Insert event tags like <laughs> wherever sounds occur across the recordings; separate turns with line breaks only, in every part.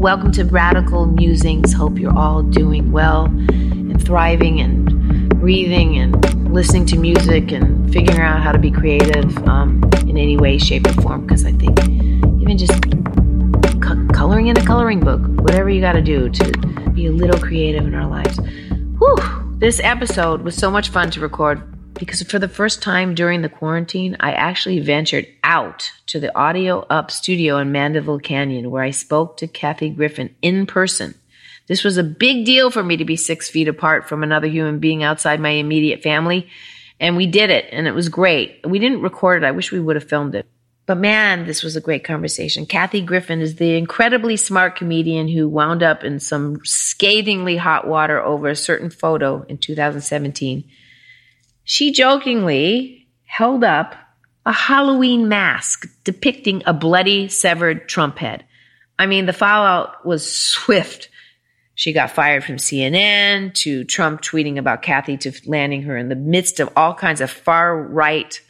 Welcome to Radical Musings. Hope you're all doing well and thriving and breathing and listening to music and figuring out how to be creative um, in any way, shape, or form. Because I think even just co- coloring in a coloring book, whatever you got to do to be a little creative in our lives. Whew! This episode was so much fun to record because for the first time during the quarantine, I actually ventured out to the Audio Up studio in Mandeville Canyon where I spoke to Kathy Griffin in person. This was a big deal for me to be six feet apart from another human being outside my immediate family. And we did it, and it was great. We didn't record it. I wish we would have filmed it. But man, this was a great conversation. Kathy Griffin is the incredibly smart comedian who wound up in some scathingly hot water over a certain photo in 2017 she jokingly held up a Halloween mask depicting a bloody, severed Trump head. I mean, the fallout was swift. She got fired from CNN to Trump tweeting about Kathy to landing her in the midst of all kinds of far right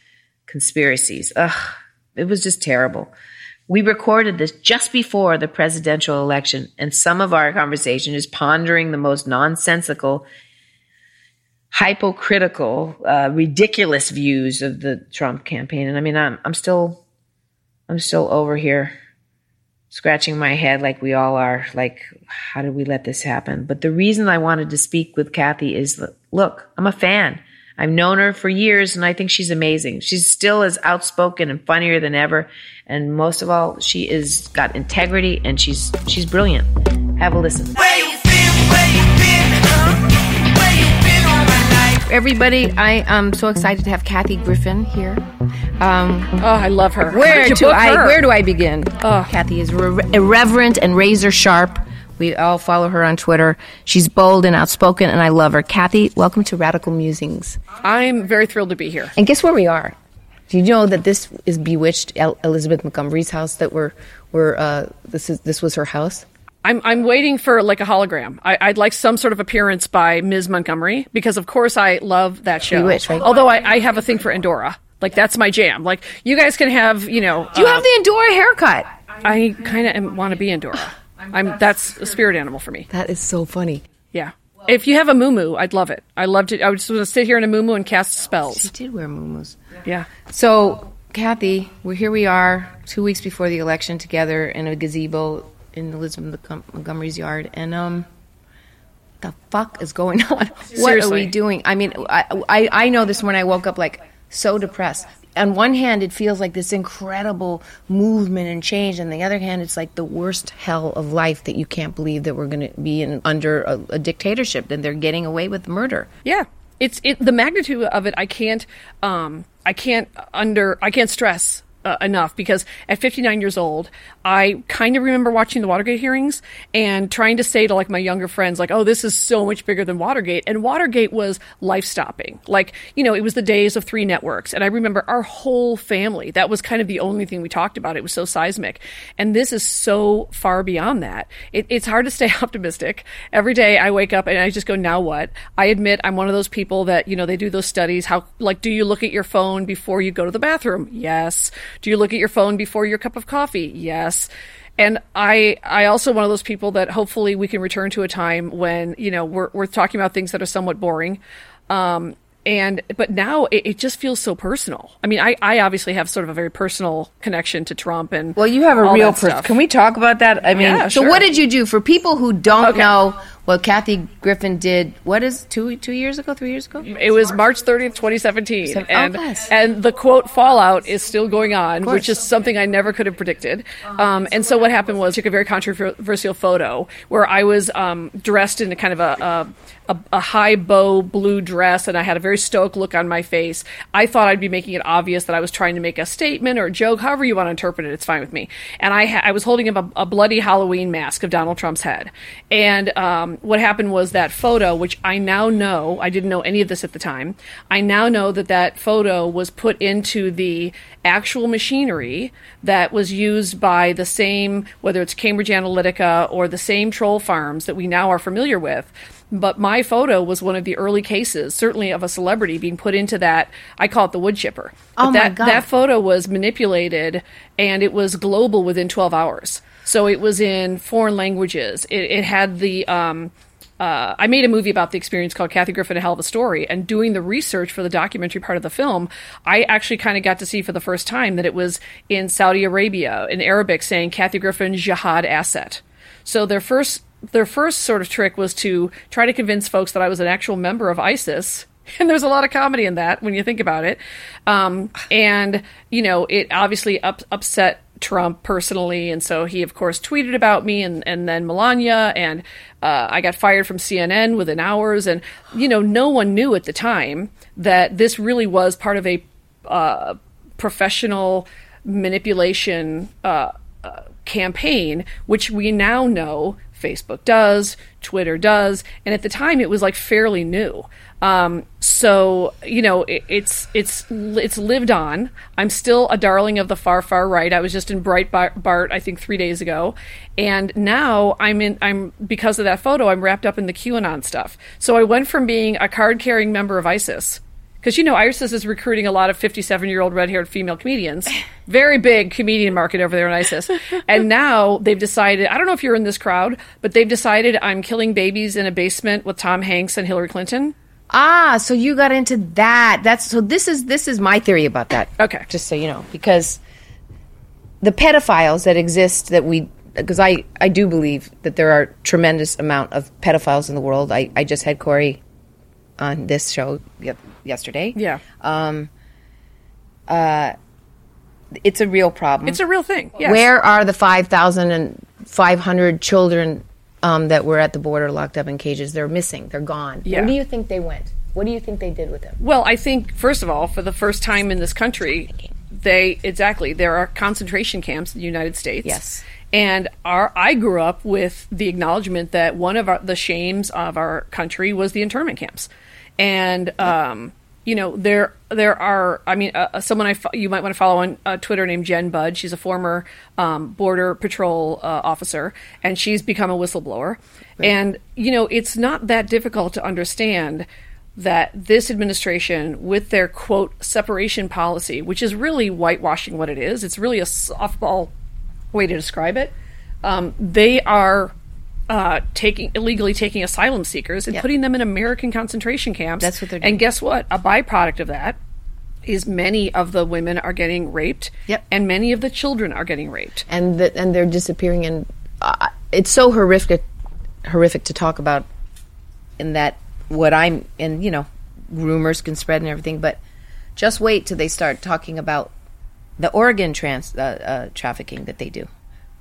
conspiracies. Ugh, it was just terrible. We recorded this just before the presidential election, and some of our conversation is pondering the most nonsensical hypocritical, uh, ridiculous views of the Trump campaign. And I mean, I'm I'm still I'm still over here scratching my head like we all are. Like, how did we let this happen? But the reason I wanted to speak with Kathy is, look, I'm a fan. I've known her for years and I think she's amazing. She's still as outspoken and funnier than ever. And most of all, she is got integrity and she's she's brilliant. Have a listen. Everybody. I am so excited to have Kathy Griffin here.
Um, oh, I love her.
Where do I where do I begin? Oh. Kathy is re- irreverent and razor sharp. We all follow her on Twitter. She's bold and outspoken, and I love her. Kathy, welcome to Radical Musings.
I'm very thrilled to be here.
And guess where we are? Do you know that this is Bewitched Elizabeth Montgomery's house? That we're, we're uh, this is this was her house.
I'm I'm waiting for like a hologram. I, would like some sort of appearance by Ms. Montgomery because of course I love that show.
Wish, right?
Although I, I have a thing for Endora. Like that's my jam. Like you guys can have, you know.
Do you uh, have the Endora haircut?
I kind of want to be Endora. I'm that's a spirit animal for me.
That is so funny.
Yeah. If you have a muumuu, I'd love it. I loved it. I would just want to sit here in a muumuu and cast spells.
She did wear muumuus.
Yeah.
So, Kathy, we're here. We are two weeks before the election together in a gazebo in Elizabeth Montgomery's yard, and um, the fuck is going <laughs> on? what are we doing? I mean, I, I I know this morning I woke up like so depressed. On one hand, it feels like this incredible movement and change. On the other hand, it's like the worst hell of life that you can't believe that we're going to be in under a, a dictatorship and they're getting away with murder.
Yeah, it's it, the magnitude of it. I can't um I can't under I can't stress uh, enough because at 59 years old, I kind of remember watching the Watergate hearings and trying to say to like my younger friends, like, oh, this is so much bigger than Watergate. And Watergate was life stopping. Like, you know, it was the days of three networks. And I remember our whole family, that was kind of the only thing we talked about. It was so seismic. And this is so far beyond that. It, it's hard to stay <laughs> optimistic. Every day I wake up and I just go, now what? I admit I'm one of those people that, you know, they do those studies. How, like, do you look at your phone before you go to the bathroom? Yes. Do you look at your phone before your cup of coffee? Yes. And I, I also one of those people that hopefully we can return to a time when you know we're we're talking about things that are somewhat boring, um, and but now it, it, just feels so personal. I mean, I, I obviously have sort of a very personal connection to Trump and
well, you have a real person. Can we talk about that? I mean,
yeah,
so what did you do for people who don't okay. know? What Kathy Griffin did. What is two two years ago, three years ago?
It was March thirtieth, twenty seventeen, and oh, and the quote fallout is still going on, which is something I never could have predicted. Um, and so what happened was I took a very controversial photo where I was um, dressed in a kind of a, a a, a, high bow blue dress and I had a very stoic look on my face. I thought I'd be making it obvious that I was trying to make a statement or a joke, however you want to interpret it, it's fine with me. And I, ha- I was holding up a, a, bloody Halloween mask of Donald Trump's head. And um, what happened was that photo, which I now know, I didn't know any of this at the time, I now know that that photo was put into the actual machinery that was used by the same, whether it's Cambridge Analytica or the same troll farms that we now are familiar with but my photo was one of the early cases, certainly of a celebrity being put into that. I call it the wood chipper.
Oh but oh
that,
my God.
That photo was manipulated and it was global within 12 hours. So it was in foreign languages. It, it had the. Um, uh, I made a movie about the experience called Kathy Griffin: A Hell of a Story, and doing the research for the documentary part of the film, I actually kind of got to see for the first time that it was in Saudi Arabia in Arabic saying Kathy Griffin jihad asset. So their first their first sort of trick was to try to convince folks that I was an actual member of ISIS. <laughs> And there's a lot of comedy in that when you think about it. Um, and, you know, it obviously up, upset Trump personally. And so he, of course, tweeted about me and, and then Melania. And uh, I got fired from CNN within hours. And, you know, no one knew at the time that this really was part of a uh, professional manipulation uh, uh campaign, which we now know Facebook does, Twitter does, and at the time it was like fairly new. Um, so you know it, it's it's it's lived on. I'm still a darling of the far far right. I was just in Breitbart I think three days ago, and now I'm in. I'm because of that photo. I'm wrapped up in the QAnon stuff. So I went from being a card carrying member of ISIS because you know ISIS is recruiting a lot of 57 year old red haired female comedians. <laughs> Very big comedian market over there in ISIS. and now they've decided, I don't know if you're in this crowd, but they've decided I'm killing babies in a basement with Tom Hanks and Hillary Clinton.
Ah, so you got into that. That's so this is this is my theory about that.
Okay.
Just so you know, because the pedophiles that exist that we because I, I do believe that there are tremendous amount of pedophiles in the world. I, I just had Corey on this show yesterday.
Yeah.
Um, uh, it's a real problem.
It's a real thing. Yes.
Where are the 5,500 children um, that were at the border locked up in cages? They're missing. They're gone.
Yeah.
Where do you think they went? What do you think they did with them?
Well, I think, first of all, for the first time in this country, they exactly there are concentration camps in the United States.
Yes.
And our I grew up with the acknowledgement that one of our, the shames of our country was the internment camps and um, you know there there are I mean uh, uh someone I fo- you might want to follow on uh, Twitter named Jen Budd. She's a former um, border patrol uh, officer, and she's become a whistleblower. Right. And you know it's not that difficult to understand that this administration, with their quote separation policy, which is really whitewashing what it is, it's really a softball way to describe it. Um, they are uh, taking illegally taking asylum seekers and
yep.
putting them in American concentration camps.
That's what they're doing.
And guess what? A byproduct of that is many of the women are getting raped.
Yep.
And many of the children are getting raped.
And the, and they're disappearing. And uh, it's so horrific, horrific to talk about. In that, what I'm and you know, rumors can spread and everything, but just wait till they start talking about the organ trans uh, uh, trafficking that they do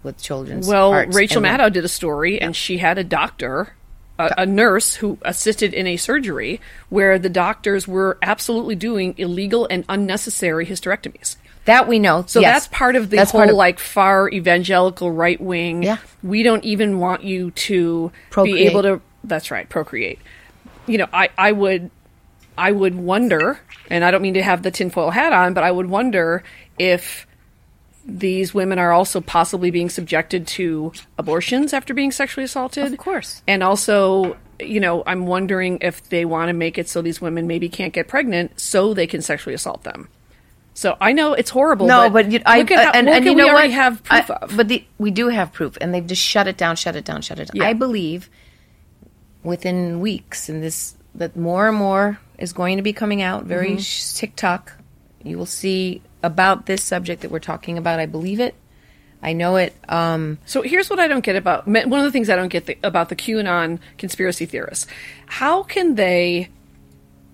with children's
well rachel maddow did a story and she had a doctor a, a, nurse who assisted in a surgery where the doctors were absolutely doing illegal and unnecessary hysterectomies
that we know
so
yes.
that's part of the
that's
whole
of,
like far evangelical right wing
yeah.
we don't even want you to
procreate.
be able to that's right procreate you know i i would i would wonder and i don't mean to have the tinfoil hat on but i would wonder if these women are also possibly being subjected to abortions after being sexually assaulted.
Of course.
And also, you know, I'm wondering if they want to make it so these women maybe can't get pregnant so they can sexually assault them. So I know it's horrible.
No,
but,
you, I,
look at how,
and,
look
and you know
we
what?
already have proof
I,
of.
But the, we do have proof, and they've just shut it down, shut it down, shut it down.
Yeah.
I believe within weeks, and this that more and more is going to be coming out. Very
Mm-hmm.
TikTok, you will see about this subject that we're talking about. I believe it. I know it. Um,
So here's what I don't get about one of the things I don't get the, about the QAnon conspiracy theorists. How can they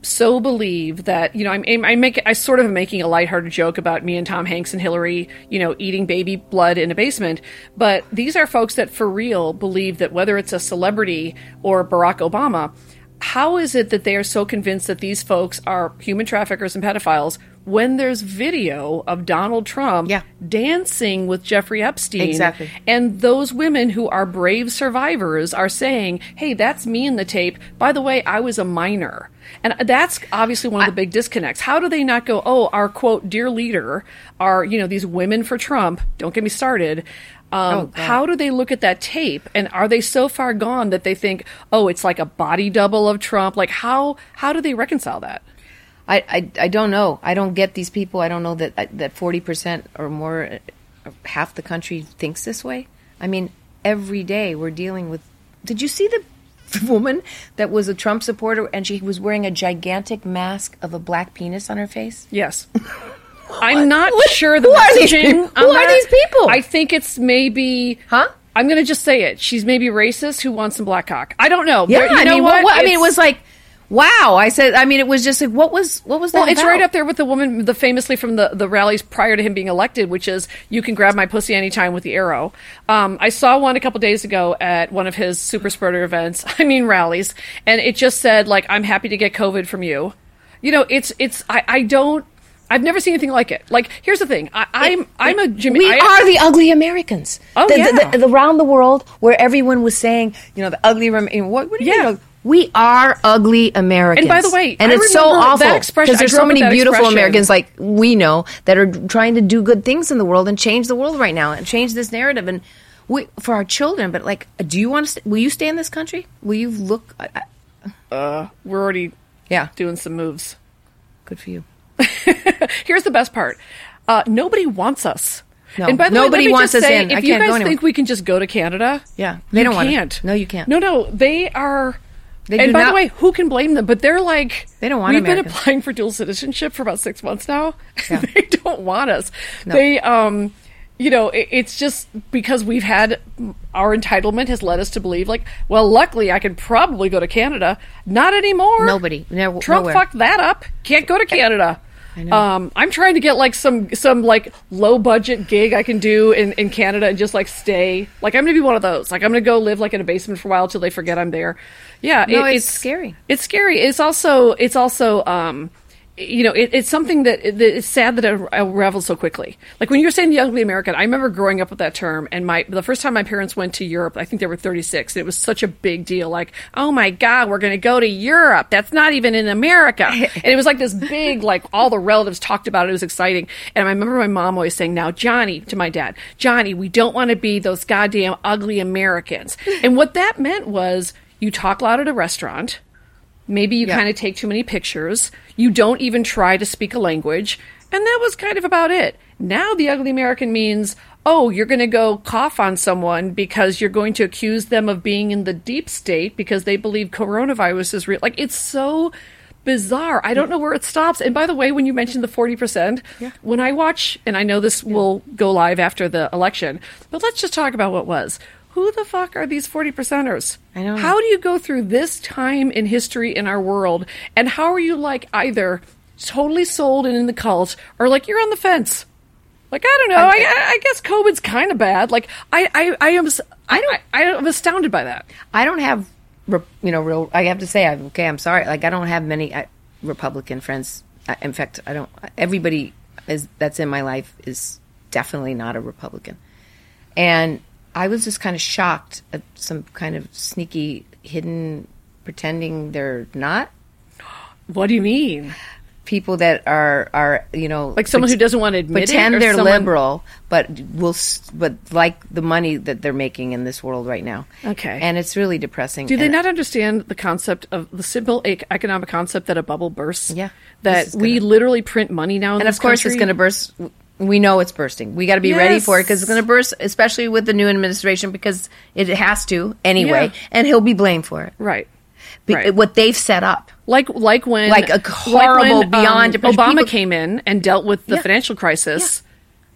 so believe that you know I'm, I make I sort of am making a lighthearted joke about me and Tom Hanks and Hillary you know eating baby blood in a basement, but these are folks that for real believe that whether it's a celebrity or Barack Obama, how is it that they are so convinced that these folks are human traffickers and pedophiles when there's video of Donald Trump
Yeah.
dancing with Jeffrey Epstein?
Exactly.
And those women who are brave survivors are saying, hey, that's me in the tape. By the way, I was a minor. And that's obviously one of the big disconnects. How do they not go, oh, our quote, dear leader, are, you know, these women for Trump, don't get me started. Um,
Oh,
how do they look at that tape and are they so far gone that they think, oh, it's like a body double of Trump? Like how how do they reconcile that?
I, I, I don't know. I don't get these people. I don't know that that forty percent or more, uh, half the country thinks this way. I mean, every day we're dealing with. Did you see the <laughs> woman that was a Trump supporter and she was wearing a gigantic mask of a black penis on her face?
Yes. <laughs> I'm not
What-
sure the
who are these
messaging.
people?
on
Who are
that.
these people?
I think it's maybe.
Huh?
I'm going to just say it. She's maybe racist who wants some black cock. I don't know.
Yeah,
There- you
I
know
mean,
what,
what- I mean, it was like, wow. I said, I mean, it was just like, what was, what was that?
Well, it's
about?
right up there with the woman, the famously from the, the rallies prior to him being elected, which is you can grab my pussy anytime with the arrow. Um, I saw one a couple days ago at one of his super spreader events. <laughs> I mean rallies, and it just said like, "I'm happy to get COVID from you." You know, it's it's I, I don't. I've never seen anything like it. Like, here's the thing. I, I'm I'm a Jimmy.
We
I-
are the ugly Americans.
Oh,
the,
yeah.
the, the, around the world where everyone was saying, you know, the ugly. Rem- you know, what, what do you
Yeah.
mean? We are ugly Americans.
And by the way,
and
I
it's so awful because there's so many beautiful
expression.
Americans like we know that are trying to do good things in the world and change the world right now and change this narrative and we for our children. But like, do you want to? St- will you stay in this country? Will you look? I, I,
we're already
yeah,
doing some moves.
good for you. <laughs>
Here's the best part. Uh, nobody wants us.
No,
and by the
nobody
way,
wants us
say,
in.
If
I
you
can't go
guys think we can just go to Canada,
Yeah, they don't want it. No, you can't.
No, no, they are.
They
and by
not-
the way, who can blame them? But they're like
They don't want
We've been applying for dual citizenship for about six months now.
Yeah.
they don't want us.
No.
They, um, you know, it, it's just because we've had our entitlement has led us to believe, like, well, luckily I can probably go to Canada. Not anymore.
Nobody. No-
Trump
nowhere.
fucked that up. Can't go to Canada.
I know.
Um, I'm trying to get like some some like low budget gig I can do in, in Canada and just like stay. Like I'm gonna be one of those. Like I'm gonna go live like in a basement for a while till they forget I'm there. Yeah,
No, it's scary.
It's scary. It's also it's also um, you know it, it's something that, that it's sad that it unravels so quickly. Like when you're saying the ugly American, I remember growing up with that term. And my the first time my parents went to Europe, I think they were 36. And it was such a big deal. Like oh my god, we're gonna go to Europe. That's not even in America. <laughs> and it was like this big like all the relatives talked about it. It was exciting. And I remember my mom always saying, "Now Johnny," to my dad, "Johnny, we don't want to be those goddamn ugly Americans." and what that meant was you talk loud at a restaurant. Maybe you
Yeah.
kind of take too many pictures. You don't even try to speak a language. And that was kind of about it. Now the ugly American means, oh, you're going to go cough on someone because you're going to accuse them of being in the deep state because they believe coronavirus is real. Like, it's so bizarre. I don't know where it stops. And by the way, when you mentioned the 40%, when I watch, and I know this will go live after the election, but let's just talk about what was. Who the fuck are these 40 percenters?
I know.
How do you go through this time in history in our world and how are you like either totally sold and in the cult or like you're on the fence like i don't know i, I, I guess covid's kind of bad like i i, I am I,
don't-
I, am astounded by that
I don't have, you know, real. I have to say, I'm okay. I'm sorry. Like I don't have many Republican friends. In fact, I don't. Everybody is that's in my life is definitely not a Republican, and I was just kind of shocked at some kind of sneaky, hidden, pretending they're not
what do you mean
people that are are you know
like someone who doesn't want to admit
pretend
it
they're
someone-
liberal, but will but like the money that they're making in this world right now.
Okay.
and it's really depressing.
do they
And-
not understand the concept of the simple economic concept that a bubble bursts
Yeah.
that
is
we literally print money now in
And of course, it's going to burst. We know it's bursting. We got to be ready for it because it's going to burst, especially with the new administration because it has to anyway,
Yeah.
and he'll be blamed for it.
right
Be-
right.
What they've set up.
like like when
Like a horrible, um, beyond depression.
Obama
People-
came in and dealt with the
Yeah.
financial crisis.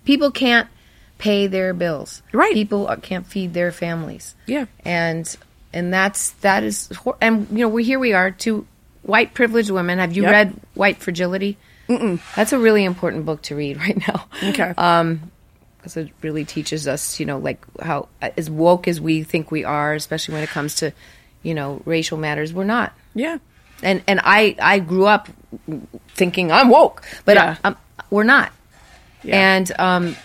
People can't pay their bills.
Right.
People uh, can't feed their families.
Yeah.
and and that's that is hor- and you know we here we are two white privileged women. Have you
Yep.
read White Fragility? Mm-mm. That's a really important book to read <laughs> right now.
Okay.
Um, because it really teaches us, you know, like how as woke as we think we are, especially when it comes to, you know, racial matters, we're not.
Yeah.
And and I I grew up thinking I'm woke, but
Yeah.
I, we're not.
Yeah.
And um,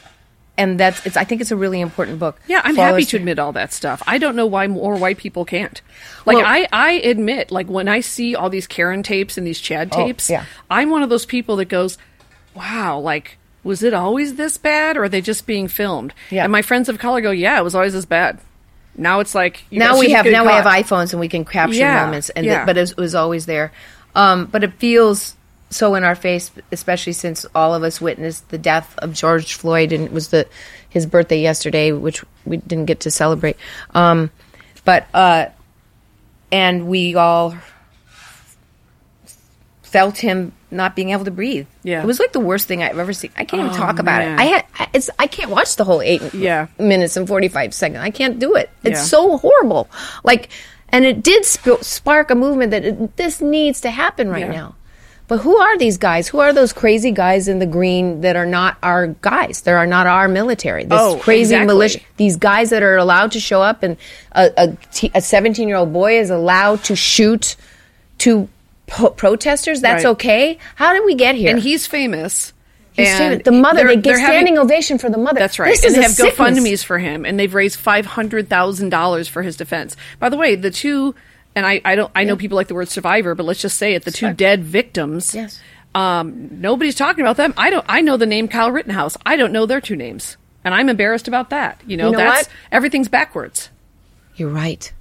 and that's it's. I think it's a really important book.
Yeah, I'm happy to admit all that stuff. I don't know why more white people can't. Like
Well-
I, I admit, like when I see all these Karen tapes and these Chad
Oh,
tapes,
yeah.
I'm one of those people that goes, "Wow, like was it always this bad, or are they just being filmed?"
Yeah.
And my friends of color go, "Yeah, it was always this bad." Now it's like you
now we have now we have iPhones and we can capture
Yeah,
moments, and
yeah.
th- but it was, it was always there. Um, but it feels so in our face, especially since all of us witnessed the death of George Floyd, and it was the his birthday yesterday, which we didn't get to celebrate. Um, but uh, and we all felt him not being able to breathe.
Yeah.
it was like the worst thing I've ever seen. I can't even talk about
man.
it. I had it's I can't watch the whole eight
Yeah.
minutes and forty five seconds. I can't do it. It's
Yeah.
so horrible. Like, and it did sp- spark a movement that it, this needs to happen right
Yeah.
now. But who are these guys? Who are those crazy guys in the green that are not our guys? They are not our military. This
Oh,
crazy
exactly.
militia. These guys that are allowed to show up, and a 17 year old boy is allowed to shoot two po- protesters. That's
Right.
okay. How did we get here?
and he's famous.
He's
and
the mother.
they're-
get
they're having-
standing ovation for the mother.
That's right.
This
and
is
they have
sickness.
GoFundMe's for him, and they've raised five hundred thousand dollars for his defense. By the way, the two, and I, I don't, I know people like the word survivor, but let's just say it: the two dead victims.
Yes.
Um, nobody's talking about them. I don't. I know the name Kyle Rittenhouse. I don't know their two names, and I'm embarrassed about that. You know,
You know
that's
what?
everything's backwards.
You're right.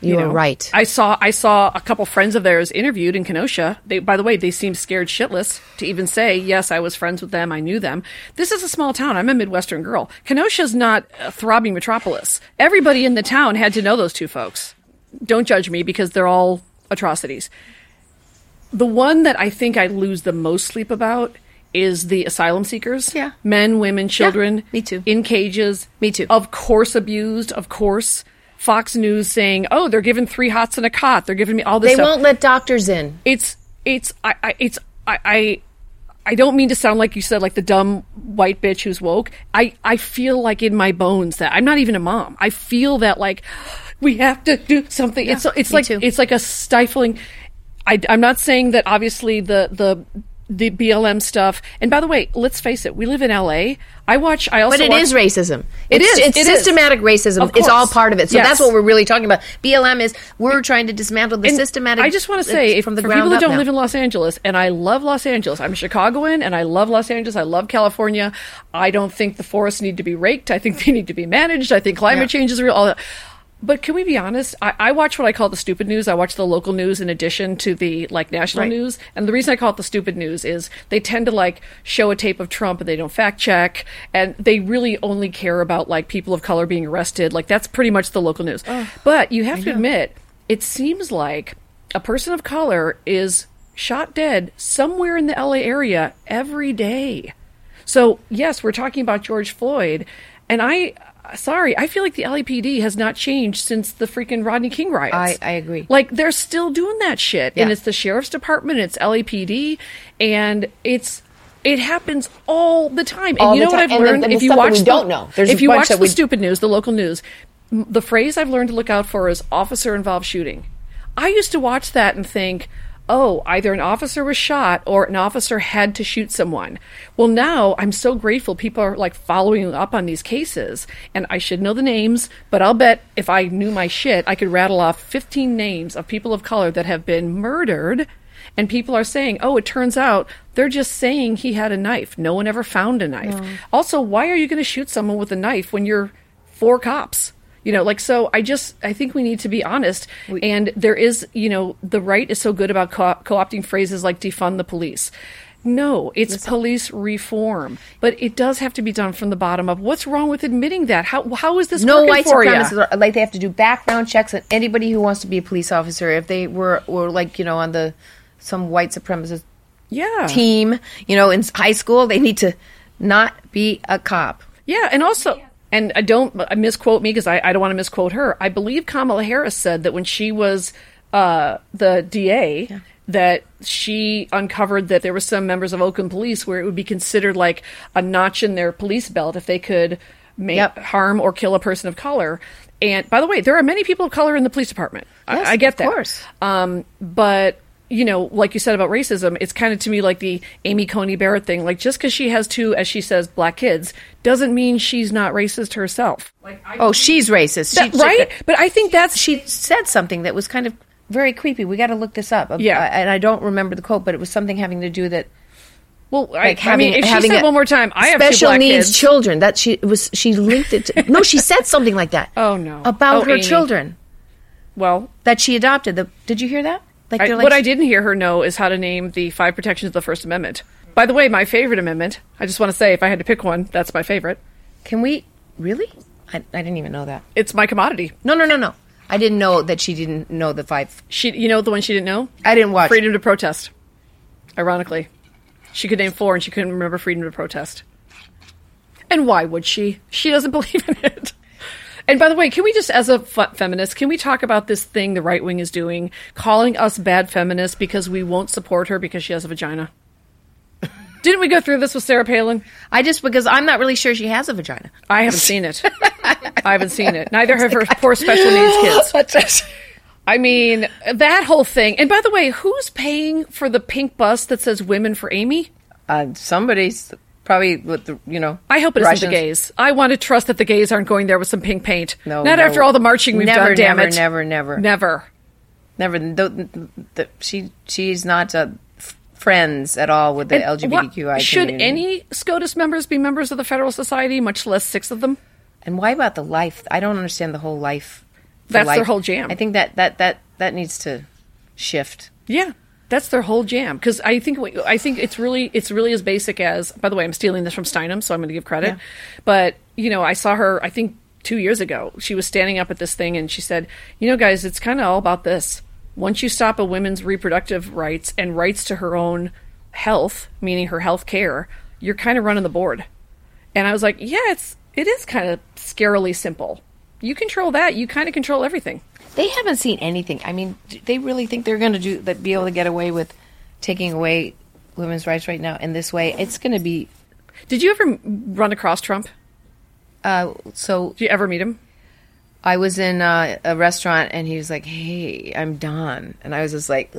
You,
know?
are right.
I saw I saw a couple friends of theirs interviewed in Kenosha. They, by the way, they seemed scared shitless to even say yes. I was friends with them. I knew them. This is a small town. I'm a Midwestern girl. Kenosha's not a throbbing metropolis. Everybody in the town had to know those two folks. Don't judge me because they're all atrocities. The one that I think I lose the most sleep about is the asylum seekers.
Yeah.
Men, women, children.
me too.
In cages.
Me too.
Of course abused, of course. Fox News saying, "Oh, they're giving three hots and a cot. They're giving me all this
they
stuff."
won't let doctors in.
it's it's I, I it's I, I I don't mean to sound like you said like the dumb white bitch who's woke. I I feel like in my bones that I'm not even a mom. I feel that like we have to do something. it's it's
me
like
too.
it's like a stifling. I, I'm not saying that obviously the the the BLM stuff. And by the way, let's face it, we live in LA. I watch. I also
But it
watch,
is racism.
It
it's,
is,
It's
it is.
systematic racism. It's all part of it. So
Yes.
that's what we're really talking about. BLM is we're trying to dismantle the
And
systematic.
I just want to say, if,
from the
for
ground
people that don't
now.
live in Los Angeles, and I love Los Angeles, I'm a Chicagoan, and I love Los Angeles. I love California. I don't think the forests need to be raked. I think they need to be managed. I think climate
Yeah.
change is real. All that. But can we be honest? I, I watch what I call the stupid news. I watch the local news in addition to the like national
Right.
news. And the reason I call it the stupid news is they tend to like show a tape of Trump and they don't fact check, and they really only care about like people of color being arrested. Like that's pretty much the local news. but you have to admit, it seems like a person of color is shot dead somewhere in the LA area every day. So, yes, we're talking about George Floyd. And I, sorry, I feel like the LAPD has not changed since the freaking Rodney King riots.
I- I agree.
Like, they're still doing that shit. And it's the sheriff's department, it's LAPD, and it's. It happens all the time, and
All
you know what. I've
And
learned.
and the
if you watch the,
don't know. There's
if you watch the
we-
stupid news, the local news, the phrase I've learned to look out for is officer involved shooting. I used to watch that and think, oh, either an officer was shot or an officer had to shoot someone. Well, now I'm so grateful people are like following up on these cases, and I should know the names, but I'll bet if I knew my shit, I could rattle off 15 names of people of color that have been murdered. And people are saying, oh, it turns out they're just saying he had a knife. No one ever found a knife. Also, why are you going to shoot someone with a knife when you're four cops? You know, like, so I just, I think we need to be honest. and there is, you know, the right is so good about co opting phrases like defund the police. No, it's police reform, but it does have to be done from the bottom up. What's wrong with admitting that? How how is this
no white supremacists are, like they have to do background checks on anybody who wants to be a police officer if they were were like you know on the some white supremacist
Yeah,
team you know in high school they need to not be a cop
Yeah, and also, and I don't misquote me because I, I don't want to misquote her. I believe Kamala Harris said that when she was uh, the DA, that she uncovered that there were some members of Oakland Police where it would be considered like a notch in their police belt if they could make
Yep.
harm or kill a person of color. And by the way, there are many people of color in the police department.
Yes,
I, I get that.
of course.
Um, but you know, like you said about racism, it's kind of to me like the Amy Coney Barrett thing. Like just because she has two, as she says, black kids, doesn't mean she's not racist herself. Like, I,
oh she's racist
that-
she,
right? But I think that's
she said something that was kind of very creepy we got to look this up
Yeah.
Uh, and i don't remember the quote but it was something having to do that
well. I,
like
I
having
mean, if she said
a
one more time, I have two
special
black
needs
kids.
children that she was she linked it to no she <laughs> said something like that
Oh, no.
about
Oh,
her
Amy.
children
well,
that she adopted the did you hear that like
I,
like
what I didn't hear her know is how to name the five protections of the First Amendment. By the way, my favorite amendment. I just want to say, if I had to pick one, that's my favorite.
Can we Really? I, I didn't even know that.
It's my commodity.
No, no, no, no. I didn't know that she didn't know the five.
She, you know, the one she didn't know.
I didn't watch.
Freedom to protest. Ironically, she could name four, and she couldn't remember freedom to protest. And why would she? She doesn't <laughs> believe in it. And by the way, can we just, as a f- feminist, can we talk about this thing the right wing is doing, calling us bad feminists because we won't support her because she has a vagina? <laughs> Didn't we go through this with Sarah Palin?
I just because I'm not really sure she has a vagina.
I haven't seen it. <laughs> I haven't seen it. Neither have her poor special needs <laughs> kids. I mean, that whole thing. And by the way, who's paying for the pink bus that says "Women for Amy"?
Uh, somebody's probably with the you know.
I hope it isn't the gays. I want to trust that the gays aren't going there with some pink paint.
No,
not
no.
after all the marching we've
Never,
done. Damn
never,
it,
never, never,
never.
never. The, the, she she's not uh, f- friends at all with the
And
LGBTQI
what- should
community.
any SCOTUS members be members of the Federalist Society, much less six of them?
And why about the life? I don't understand the whole life. the
That's their whole jam.
I think that that that that needs to shift.
Yeah, that's their whole jam. Because I think I think it's really it's really as basic as. By the way, I'm stealing this from Steinem, so I'm going to give credit.
Yeah.
But you know, I saw her. I think two years ago, she was standing up at this thing, and she said, "You know, guys, it's kind of all about this. Once you stop a women's reproductive rights and rights to her own health, meaning her health care, you're kind of running the board." And I was like, "Yeah, it's it is kind of scarily simple. You control that, you kind of control everything."
They haven't seen anything. I mean, they really think they're going to do that? Be able to get away with taking away women's rights right now in this way? It's going to be.
Did you ever run across Trump?
Uh, so
Did you ever meet him?
I was in uh, a restaurant and he was like, "Hey, I'm Don," and I was just like,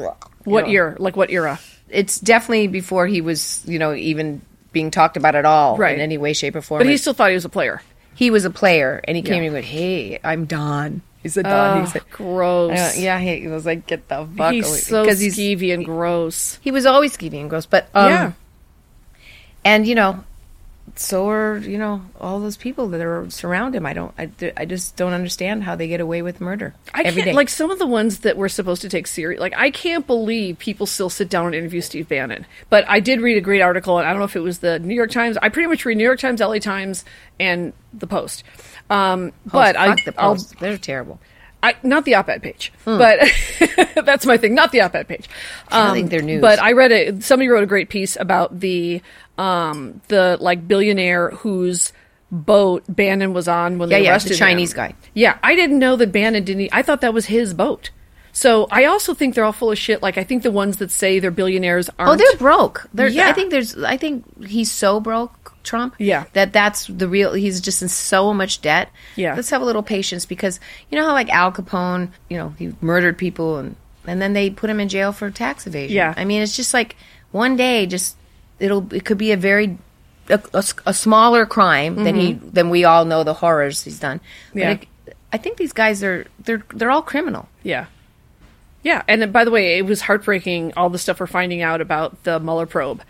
What
know.
year? Like what era?
It's definitely before he was, you know, even being talked about at all
Right.
in any way, shape, or form.
But he still thought he was a player.
he was a player, and he came
Yeah.
and went, "Hey, I'm Don." He said, "Don." he
Oh,
said,
gross.
I went, "Yeah." He was like, "Get the fuck
he's
away,"
so
because he's
skeevy and gross.
he was always skeevy and gross. But um,
yeah.
and you know, so are you know all those people that are surround him. I don't, I, I just don't understand how they get away with murder
I
every
can't,
day.
like some of the ones that we're supposed to take serious. Like I can't believe people still sit down and interview Steve Bannon. But I did read a great article, and I don't know if it was the New York Times. I pretty much read New York Times, LA Times, and the Post. Um, but I,
the
I'll
post. They're terrible.
I, not the op-ed page,
Hmm.
but <laughs> that's my thing. Not the op-ed page. Um,
I think they're news.
But I read it. Somebody wrote a great piece about the um, the like billionaire whose boat Bannon was on when
Yeah,
they
yeah, the Chinese
him.
guy.
Yeah, I didn't know that Bannon didn't. I thought that was his boat. So I also think they're all full of shit. Like I think the ones that say they're billionaires aren't.
Oh, they're broke. They're,
Yeah.
I think there's. I think he's so broke, Trump.
Yeah.
That that's the real. He's just in so much debt.
Yeah.
Let's have a little patience because you know how like Al Capone, you know, he murdered people and and then they put him in jail for tax evasion.
Yeah.
I mean, it's just like one day, just it'll it could be a very a smaller crime than he than we all know the horrors he's done.
Mm-hmm. Yeah.
it, I think these guys are they're they're all criminal.
Yeah. Yeah. And then, by the way, it was heartbreaking all the stuff we're finding out about the Mueller probe.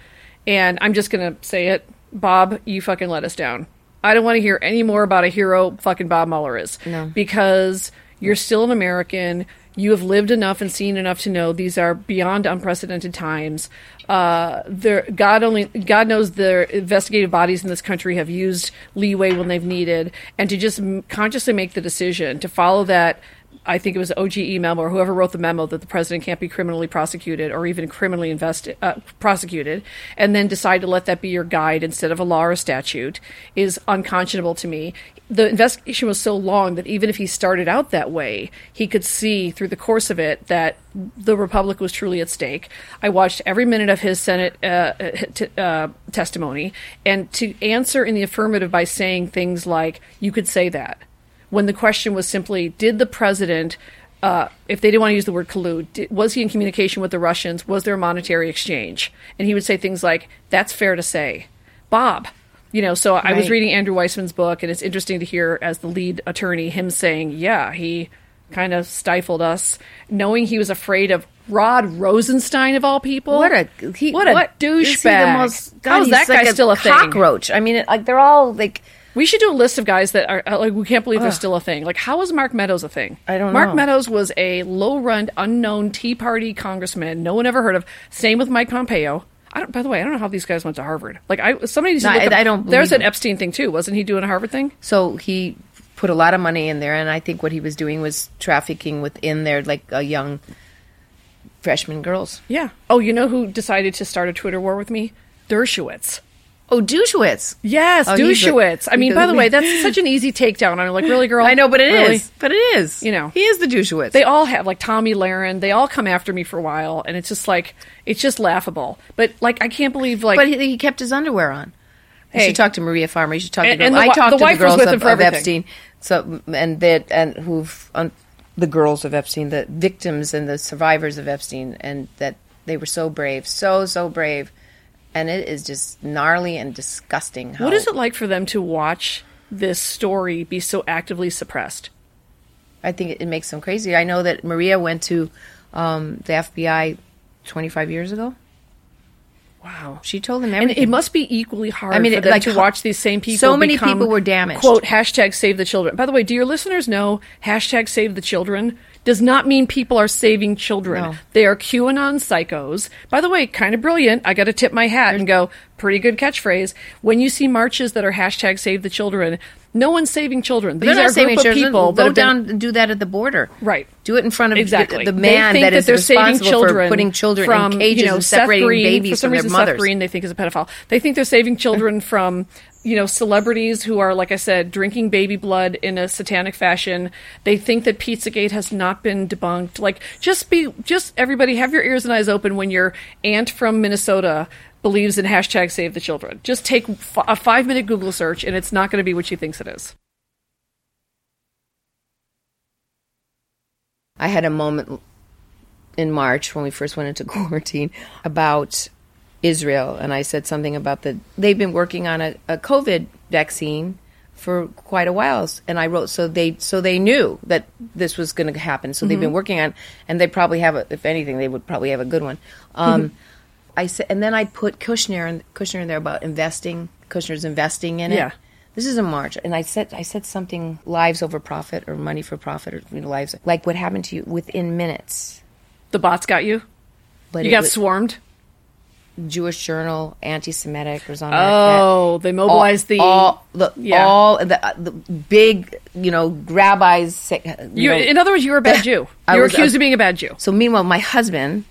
And I'm just going to say it Bob, you fucking let us down. I don't want to hear any more about a hero fucking Bob Mueller is.
No.
Because you're still an American. You have lived enough and seen enough to know these are beyond unprecedented times. Uh, there, God only, God knows the investigative bodies in this country have used leeway when they've needed, and to just consciously make the decision to follow that I think it was OGE memo or whoever wrote the memo that the president can't be criminally prosecuted or even criminally invested, uh, prosecuted, and then decide to let that be your guide instead of a law or statute is unconscionable to me. The investigation was so long that even if he started out that way, he could see through the course of it that the republic was truly at stake. I watched every minute of his Senate uh, uh, t- uh, testimony, and to answer in the affirmative by saying things like, "You could say that." When the question was simply, did the president, uh, if they didn't want to use the word collude, did, was he in communication with the Russians? Was there a monetary exchange? And he would say things like, that's fair to say. Bob, you know, so I was reading Andrew Weissmann's book, and it's interesting to hear, as the lead attorney, him saying, yeah, he kind of stifled us, knowing he was afraid of Rod Rosenstein, of all people.
What a he,
what a
he
douchebag. How is
he's
that
like
guy still a thing?
cockroach? I mean, like they're all like
We should do a list of guys that are uh, like we can't believe they're still a thing. Like how is Mark Meadows a thing?
I don't
Mark
know.
Mark Meadows was a low-run, unknown Tea Party congressman no one ever heard of. Same with Mike Pompeo. I don't. By the way, I don't know how these guys went to Harvard. Like, I somebody needs
No,
to look
I-
up-
I don't
There's an. Epstein thing too, wasn't he doing a Harvard thing?
So he put a lot of money in there, and I think what he was doing was trafficking within there, like uh, young freshman girls.
Yeah. Oh, you know who decided to start a Twitter war with me? Dershowitz.
Oh, Douchewitz.
Yes,
Oh,
I mean, by the way, that's such an easy takedown. I'm like, really, girl? <laughs>
I know, but it is.
Really?
But it is.
You know.
he is the Douchewitz.
They all have like Tomi Lahren. They all come after me for a while, and it's just like it's just laughable. But like, I can't believe like
but he, he kept his underwear on. You
Hey.
should talk to Maria Farmer. You should talk
And-
to
and the
I talked
the
to the girls
with
of, of. Epstein. So and that and who've um, the girls of Epstein, the victims and the survivors of Epstein, and that they were so brave, so so brave, and it is just gnarly and disgusting. How,
What is it like for them to watch this story be so actively suppressed?
I think it, makes them crazy. I know that Maria went to um, the FBI 25 years ago.
Wow.
She told them
And it must be equally hard
I mean,
for
it-
them
like,
to watch these same people.
so many
become,
people were damaged.
Quote hashtag Save the Children. By the way, do your listeners know hashtag Save the Children does not mean people are saving children.
No.
They are QAnon psychos. By the way, kind of brilliant. I got to tip my hat and go pretty good catchphrase. When you see marches that are hashtag Save the Children, no one's saving children. These
They're
are
not
a
saving
group of
children.
people
Go
have been-
down and do that at the border.
Right.
Do it in front of
Exactly.
the, the
They
man
think
that is
they're saving
responsible
children
for putting children
from,
in cages
you know,
and separating
Green,
babies
for some
from their
reason,
mothers.
Seth Green, they think is a pedophile. They think they're saving children <laughs> from, you know, celebrities who are, like I said, drinking baby blood in a satanic fashion. They think that Pizzagate has not been debunked. Like, just be, just everybody have your ears and eyes open when your aunt from Minnesota believes in hashtag Save the Children. Just take f- a five minute Google search, and it's not going to be what she thinks it is.
I had a moment in March when we first went into <laughs> quarantine about Israel, and I said something about the they've been working on a, a COVID vaccine for quite a while, and I wrote so they so they knew that this was going to happen, so they've been working on, and they probably have a, if anything, they would probably have a good one. Um, I said, and then I put Kushner and Kushner in there about investing. Kushner's investing in it.
Yeah.
This is in March, and I said I said something lives over profit or money for profit or you know, lives like what happened to you within minutes.
The bots got you?
But
You got
was
swarmed?
Jewish Journal, anti-Semitic, on
Oh, they mobilized the.
all the
Yeah.
all the, uh, the big you know rabbis. Say, you
You,
know,
in other words, you were a bad <laughs> Jew. You were
was
accused of being a bad Jew.
So meanwhile, my husband,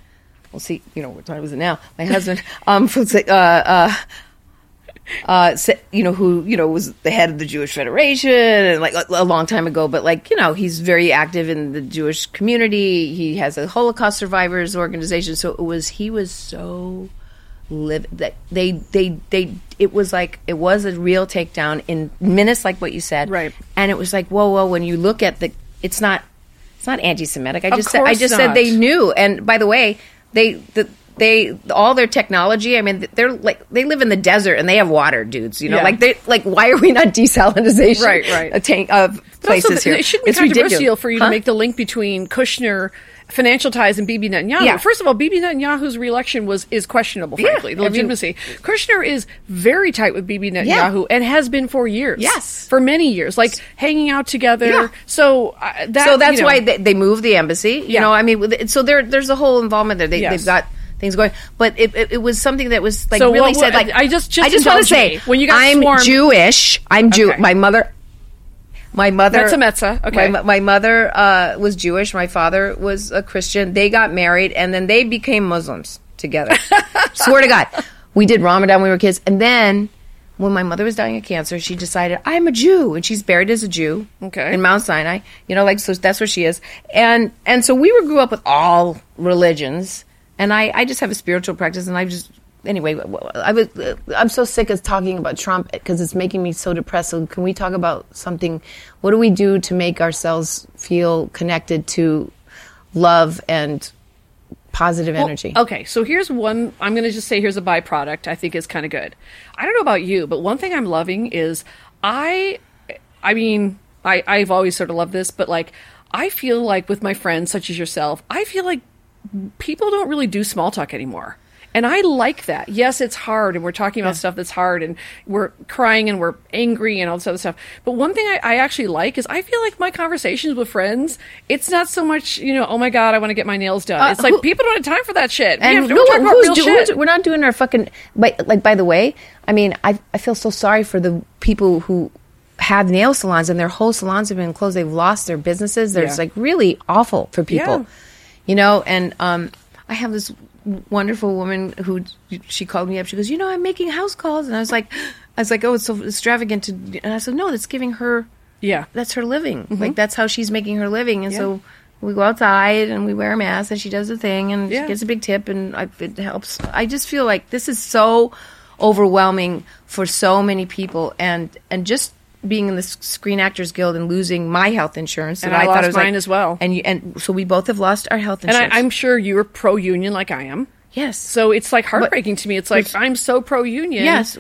we'll see, you know, what time is it now? My husband, <laughs> um, from, uh, uh, uh, you know, who, you know, was the head of the Jewish Federation and like a, a long time ago, but like, you know, he's very active in the Jewish community. He has a Holocaust survivors organization. So it was, he was so live that they, they, they, it was like, it was a real takedown in minutes, like what you said.
Right.
And it was like, whoa, whoa, when you look at the, it's not, it's not anti-Semitic. I just said, I just
not.
said they knew. And by the way, they the, they all their technology. I mean, they're like they live in the desert and they have water, dudes. You know,
Yeah.
like they like why are we not desalinization?
Right, right.
A tank of
But also,
places here.
It shouldn't be
It's
controversial
ridiculous.
for you to make the link between Kushner financial ties and Bibi Netanyahu.
Yeah.
First of all, Bibi Netanyahu's reelection was is questionable,
Yeah,
frankly, the
I mean-
legitimacy. Kushner is very tight with Bibi Netanyahu and has been for years.
Yes.
for many years, like hanging out together.
Yeah.
So uh, that
so that's
you know,
why they, they moved the embassy. You
Yeah.
know, I mean, so there there's a whole involvement there. They,
Yes.
They've got things going, but it, it, it was something that was like
So
really
what-
said. Like
I just- just
I just want to say.
When you got
I'm Jewish. I'm Jew.
Okay.
My mother. My mother,
Metza metza, okay.
My, my mother uh, was Jewish. My father was a Christian. They got married, and then they became Muslims together. <laughs> Swear to God, we did Ramadan when we were kids, and then when my mother was dying of cancer, she decided I'm a Jew, and she's buried as a Jew.
Okay.
in Mount Sinai. You know, like so that's where she is, and and so we were grew up with all religions, and I I just have a spiritual practice, and I just anyway I was uh, I'm so sick of talking about Trump because it's making me so depressed. So can we talk about something? What do we do to make ourselves feel connected to love and positive
Well,
energy?
Okay, so here's one. I'm going to just say here's a byproduct. I think is kind of good. I don't know about you, but one thing I'm loving is I. I mean, I I've always sort of loved this, but like I feel like with my friends such as yourself, I feel like people don't really do small talk anymore. And I like that. Yes, it's hard, and we're talking about stuff that's hard, and we're crying and we're angry and all this other stuff. But one thing I, I actually like is I feel like my conversations with friends, it's not so much, you know, oh my God, I want to get my nails done.
Uh,
it's like
who-
people don't have time for that shit. We
And
have to
no
talk about real
do-
shit.
we're not doing our fucking. But like, by the way, I mean, I I feel so sorry for the people who have nail salons and their whole salons have been closed. They've lost their businesses. There's
Yeah.
like really awful for people,
Yeah.
you know. And um, I have this wonderful woman who she called me up. She goes, you know, I'm making house calls, and I was like, <gasps> I was like, oh, it's so extravagant. To, and I said, no, that's giving her
yeah.
that's her living. Like that's how she's making her living. And
Mm-hmm. Yeah.
so we go outside and we wear a mask and she does the thing and
Yeah.
she gets a big tip and I, it helps. I just feel like this is so overwhelming for so many people and and just being in the Screen Actors Guild and losing my health insurance
And
that
I
thought
lost
it was like-
mine as well.
And you, and so we both have lost our health insurance. And.
I, I'm sure you're pro union like I am.
yes.
So it's like heartbreaking to me. It's like I'm so pro union.
yes.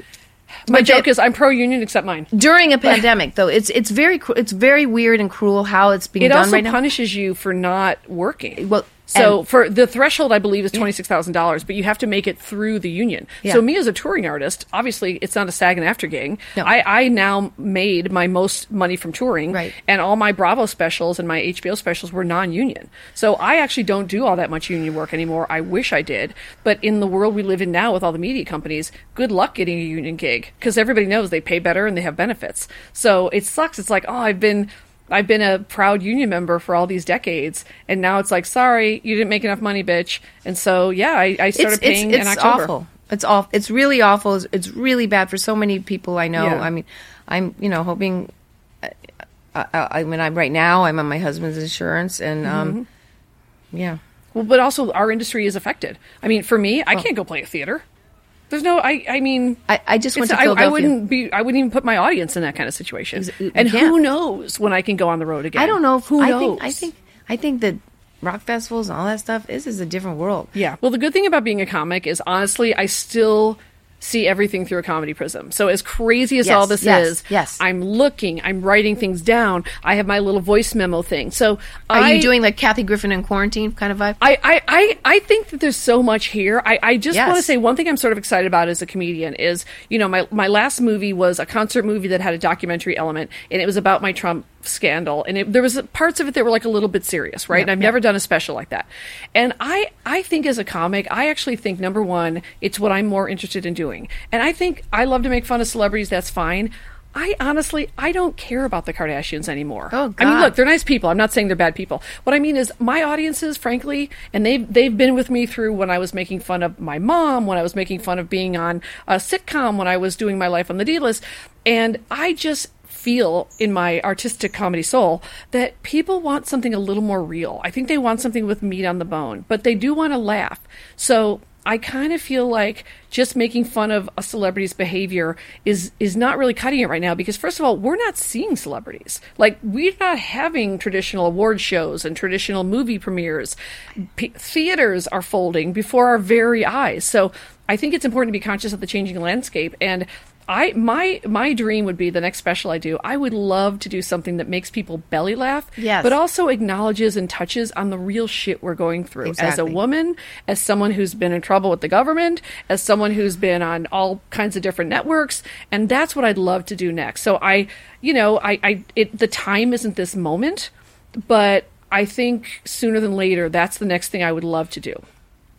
My
But
joke is I'm pro union except mine.
during a <laughs> pandemic though it's it's very it's very weird and cruel how it's being
It
done
also
right now.
punishes you for not working.
Well,
so
and-
for the threshold, I believe is twenty six thousand dollars, but you have to make it through the union.
Yeah.
So me as a touring artist, obviously it's not a SAG and AFTRA gig.
No.
I, I now made my most money from touring,
Right.
And all my Bravo specials and my HBO specials were non union. So I actually don't do all that much union work anymore. I wish I did, but in the world we live in now with all the media companies, good luck getting a union gig because everybody knows they pay better and they have benefits. So it sucks. It's like oh, I've been. I've been a proud union member for all these decades, and now it's like, sorry, you didn't make enough money, bitch. And so, yeah, I, I started
it's,
paying
it's,
in
it's
October.
awful. It's awful. It's really awful. It's, it's really bad for so many people I know.
Yeah.
I mean, I'm you know hoping. I, I, I mean, I'm right now. I'm on my husband's insurance, and
Mm-hmm.
um, yeah.
Well, but also our industry is affected. I mean, for me, I can't go play a theater. There's no, I, I mean,
I, I just went
it's-
to
I. I wouldn't be, I wouldn't even put my audience in that kind of situation.
You
And who
can't.
knows when I can go on the road again?
I don't know. If,
who
I
knows.
think. I think. I think that rock festivals and all that stuff. This is a different world.
Yeah. Well, the good thing about being a comic is honestly, I still see everything through a comedy prism. So as crazy as
Yes,
all this
yes,
is,
yes.
I'm looking, I'm writing things down. I have my little voice memo thing. So
Are
I,
you doing like Kathy Griffin in quarantine kind of vibe?
I, I, I, I think that there's so much here. I, I just want to say one thing I'm sort of excited about as a comedian is, you know, my, my last movie was a concert movie that had a documentary element, and it was about my Trump scandal, and it, there was parts of it that were like a little bit serious, right? and I've never done a special like that. And I, I think as a comic, I actually think number one, it's what I'm more interested in doing, and I think I love to make fun of celebrities. That's fine. I honestly, I don't care about the Kardashians anymore.
Oh,
I mean, look, they're nice people. I'm not saying they're bad people. What I mean is my audiences, frankly, and they've they've been with me through when I was making fun of my mom, when I was making fun of being on a sitcom, when I was doing my life on the D list, and I just feel in my artistic comedy soul that people want something a little more real. I think they want something with meat on the bone, but they do want to laugh. So I kind of feel like just making fun of a celebrity's behavior is is not really cutting it right now because first of all, we're not seeing celebrities. Like we're not having traditional award shows and traditional movie premieres. P- theaters are folding before our very eyes. So I think it's important to be conscious of the changing landscape and I my my dream would be the next special I do. I would love to do something that makes people belly laugh,
Yes.
but also acknowledges and touches on the real shit we're going through as a woman, as someone who's been in trouble with the government, as someone who's been on all kinds of different networks, and that's what I'd love to do next. So I, you know, I, I it, the time isn't this moment, but I think sooner than later, that's the next thing I would love to do.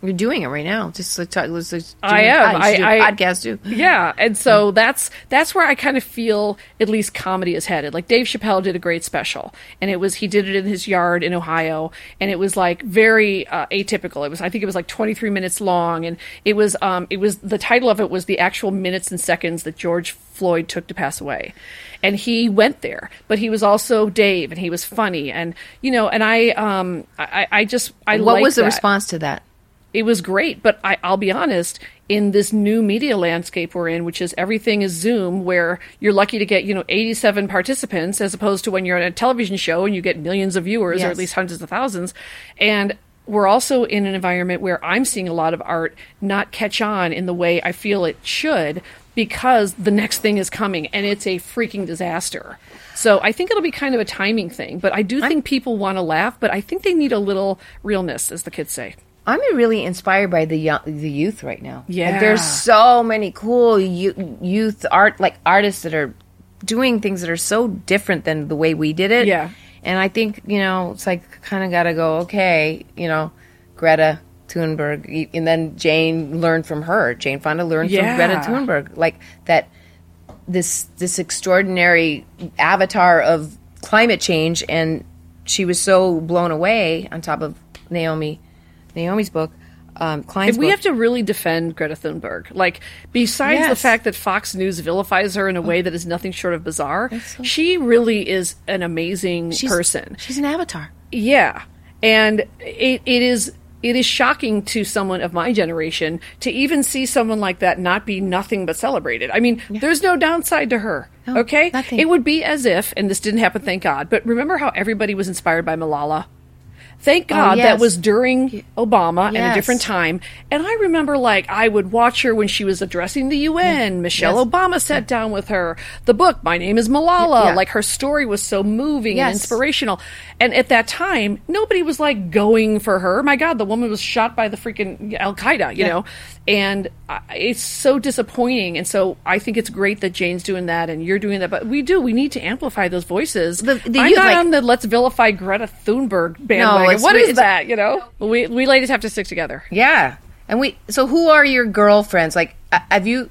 You're doing it right now. Just like talk, let's, let's do
I am.
pod- you should do a
I- I-
podcast too.
Yeah, and so that's that's where I kind of feel at least comedy is headed. Like Dave Chappelle did a great special, and it was he did it in his yard in Ohio, and it was like very uh, atypical. It was I think it was like 23 minutes long, and it was um it was the title of it was the actual minutes and seconds that George Floyd took to pass away. And he went there, but he was also Dave, and he was funny, and you know, and I, um, I, I just, I
What was the
that
response to that?
It was great but I, i'll be honest in this new media landscape we're in which is everything is zoom where you're lucky to get you know 87 participants as opposed to when you're on a television show and you get millions of viewers or at least hundreds of thousands. And we're also in an environment where i'm seeing a lot of art not catch on in the way i feel it should because the next thing is coming and it's a freaking disaster. So i think it'll be kind of a timing thing but i do think people want to laugh but i think they need a little realness as the kids say
I'm really inspired by the young, the youth right now. Like,
Yeah.
there's so many cool youth art like artists that are doing things that are so different than the way we did it.
Yeah.
And I think you know it's like kind of got to go. Okay, you know, Greta Thunberg, and then Jane learned from her. Jane Fonda learned
Yeah.
from Greta Thunberg. Like that this this extraordinary avatar of climate change and she was so blown away on top of Naomi Naomi's book um Klein's
we
book.
have to really defend Greta Thunberg. Like, besides the fact that Fox News vilifies her in a way that is nothing short of bizarre, she really is an amazing
She's-
person.
she's an avatar
Yeah, and it, it is it is shocking to someone of my generation to even see someone like that not be nothing but celebrated. I mean, there's no downside to her.
No,
okay,
nothing.
it would be as if, and this didn't happen, thank God. But remember how everybody was inspired by Malala. Thank oh, God that
Oh, yes.
was during Obama and a different time. And I remember, like, I would watch her when she was addressing the UN. Mm, Michelle
Yes.
Obama sat mm. down with her. The book, My Name is Malala.
Yeah.
Like, her story was so moving and inspirational. And at that time, nobody was like going for her. My God, the woman was shot by the freaking Al Qaeda, you
Yeah.
know? And I- it's so disappointing. And so I think it's great that Jane's doing that and you're doing that. But we do. We need to amplify those voices.
The- the
I'm
youth,
not
like-
on the let's vilify Greta Thunberg bandwagon.
It's-
what is
it's-
that? You know, we we ladies have to stick together.
yeah and we so who are your girlfriends like uh, have you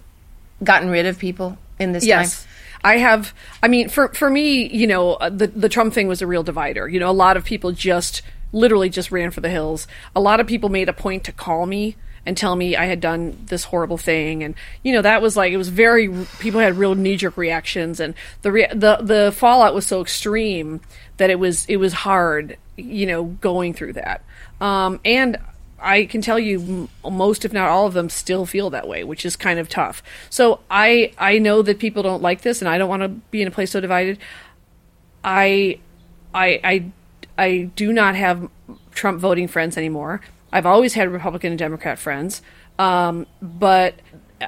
gotten rid of people in this time?
Yes.
time
I have. I mean, for for me, you know, uh, the the Trump thing was a real divider. You know, a lot of people just literally just ran for the hills. A lot of people made a point to call me and tell me I had done this horrible thing, and you know, that was like it was very. People had real knee jerk reactions, and the rea- the the fallout was so extreme that it was it was hard. You know, going through that, um, and I can tell you most, if not all of them, still feel that way, which is kind of tough. So I I know that people don't like this, and I don't want to be in a place so divided. I I I I do not have Trump voting friends anymore. I've always had Republican and Democrat friends, um, but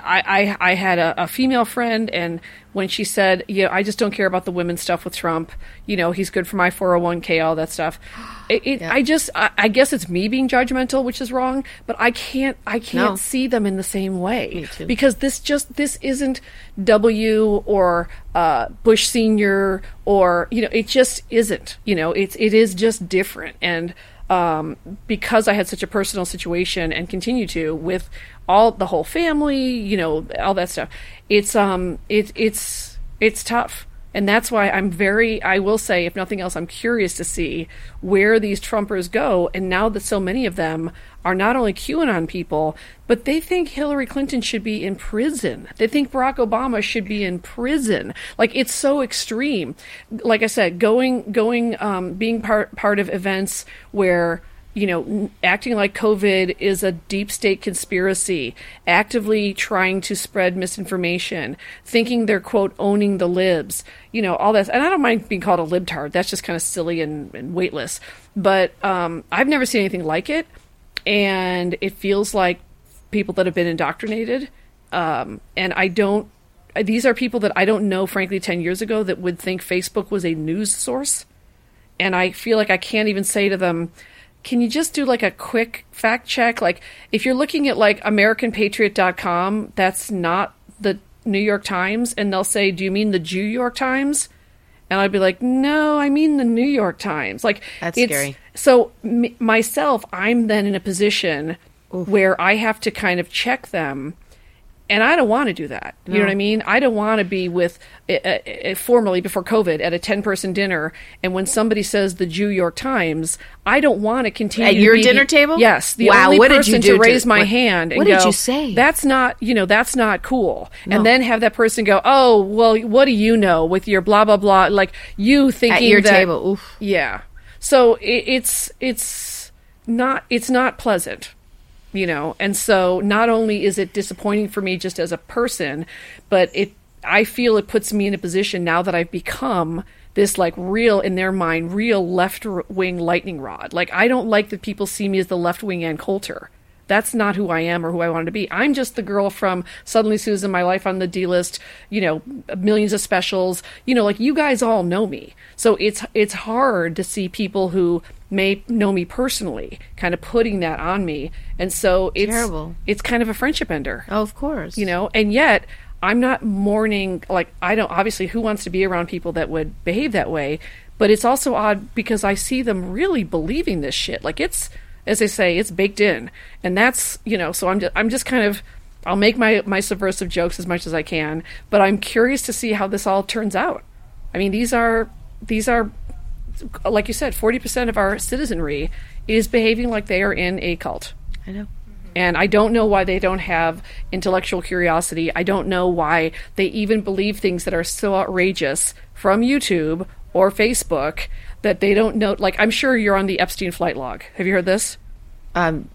I, I I had a, a female friend, and when she said, "Yeah, I just don't care about the women stuff with Trump. You know, he's good for my four hundred one k, all that stuff." It, it, I just I, I guess it's me being judgmental, which is wrong, but I can't I can't
No.
see them in the same way
Me too.
because this just this isn't W or uh, Bush Senior or you know it just isn't you know it's it is just different and um, because I had such a personal situation and continue to with all the whole family you know all that stuff. It's um it it's it's tough and that's why I'm very, I will say, if nothing else, I'm curious to see where these Trumpers go. And now that so many of them are not only QAnon people, but they think Hillary Clinton should be in prison. They think Barack Obama should be in prison. Like it's so extreme. Like I said, going, going, um, being part part of events where you know, acting like COVID is a deep state conspiracy, actively trying to spread misinformation, thinking they're, quote, owning the libs, you know, all that. And I don't mind being called a libtard. That's just kind of silly and, and weightless. But um, I've never seen anything like it. And it feels like people that have been indoctrinated. Um, and I don't, these are people that I don't know, frankly, 10 years ago that would think Facebook was a news source and I feel like I can't even say to them, can you just do like a quick fact check? Like, if you're looking at like AmericanPatriot.com, that's not the New York Times. And they'll say, do you mean the Jew York Times? And I'd be like, no, I mean the New York Times. Like,
That's
it's-
scary.
So, m- myself, I'm then in a position where I have to kind of check them and I don't want to do that. You know what I mean? I don't want to be with, uh, uh, formerly before COVID, at a 10 person dinner, and when somebody says the Jew York Times, I don't want to continue.
At your dinner
the-
table?
Yes. The
Wow,
only
what did you do
to
to-
raise my
what-
hand and
what did
go,
you say?
That's not, you know, that's not cool. And then have that person go, oh, well, what do you know with your blah, blah, blah? Like, you thinking
your
that-
table, oof.
Yeah. So it, it's, it's not, it's not pleasant you know and so not only is it disappointing for me just as a person but it i feel it puts me in a position now that i've become this like real in their mind real left wing lightning rod like i don't like that people see me as the left wing Ann coulter That's not who I am or who I wanted to be. I'm just the girl from Suddenly Susan, My Life on the D List, you know, millions of specials. You know, like you guys all know me. So it's it's hard to see people who may know me personally kind of putting that on me. And so it's
Terrible.
it's kind of a friendship ender
Oh, of course.
you know and yet i'm not mourning like i don't obviously who wants to be around people that would behave that way but it's also odd because i see them really believing this shit like it's as they say it's baked in and that's you know so i'm just i'm just kind of i'll make my my subversive jokes as much as i can but i'm curious to see how this all turns out i mean these are these are like you said 40% of our citizenry is behaving like they are in a cult
I know.
and I don't know why they don't have intellectual curiosity. I don't know why they even believe things that are so outrageous from YouTube or Facebook that they don't know. Like, I'm sure you're on the Epstein flight log. Have you heard this?
Um,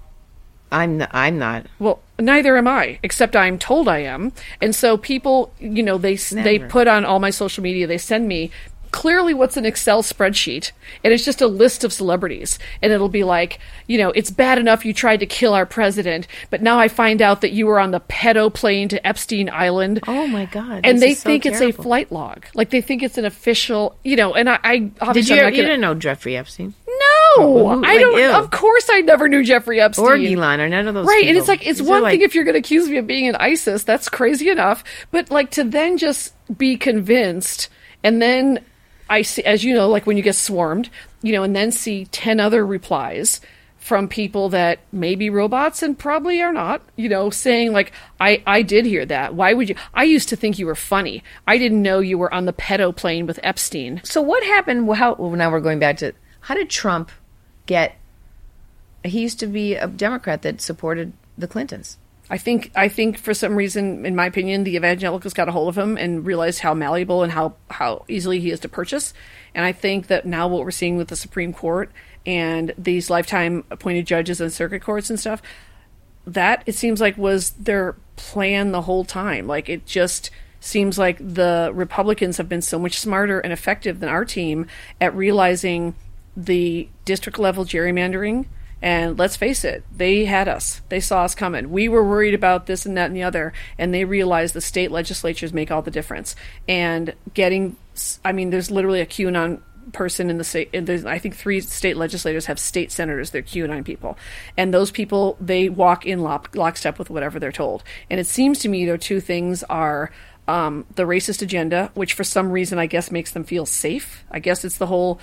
I'm I'm not.
Well, neither am I, except I'm told I am. And so people, you know, they they put on all my social media. They send me clearly what's an Excel spreadsheet, and it's just a list of celebrities. And it'll be like, you know, it's bad enough you tried to kill our president, but now I find out that you were on the pedo plane to Epstein Island.
Oh my God!
And they
is so
think it's a flight log, like they think it's an official, you know. And I, I
Did
obviously
you?
I'm
You
gonna-
didn't know Jeffrey Epstein
no,
Ooh,
I
like,
don't.
ew.
Of course, I never knew Jeffrey Epstein
or Elon or none of those.
Right, and it's like it's
These
one
like-
thing if you're going to accuse me of being in ISIS, that's crazy enough. But like to then just be convinced, and then I see, as you know, like when you get swarmed, you know, and then see ten other replies from people that may be robots and probably are not, you know, saying like, I, I did hear that. Why would you? I used to think you were funny. I didn't know you were on the pedo plane with Epstein.
So what happened? How well, now we're going back to how did Trump get? He used to be a Democrat that supported the Clintons.
I think I think for some reason, in my opinion, the evangelicals got a hold of him and realized how malleable and how how easily he is to purchase. And I think that now what we're seeing with the Supreme Court and these lifetime appointed judges and circuit courts and stuff, that it seems like was their plan the whole time. Like it just seems like the Republicans have been so much smarter and effective than our team at realizing the district level gerrymandering. And let's face it, they had us. They saw us coming. We were worried about this and that and the other, and they realized the state legislatures make all the difference. And getting, I mean, there's literally a QAnon person in the state. I think three state legislators have state senators. They're QAnon people, and those people they walk in lock, lockstep with whatever they're told. And it seems to me their two things are um, the racist agenda, which for some reason I guess makes them feel safe. I guess it's the whole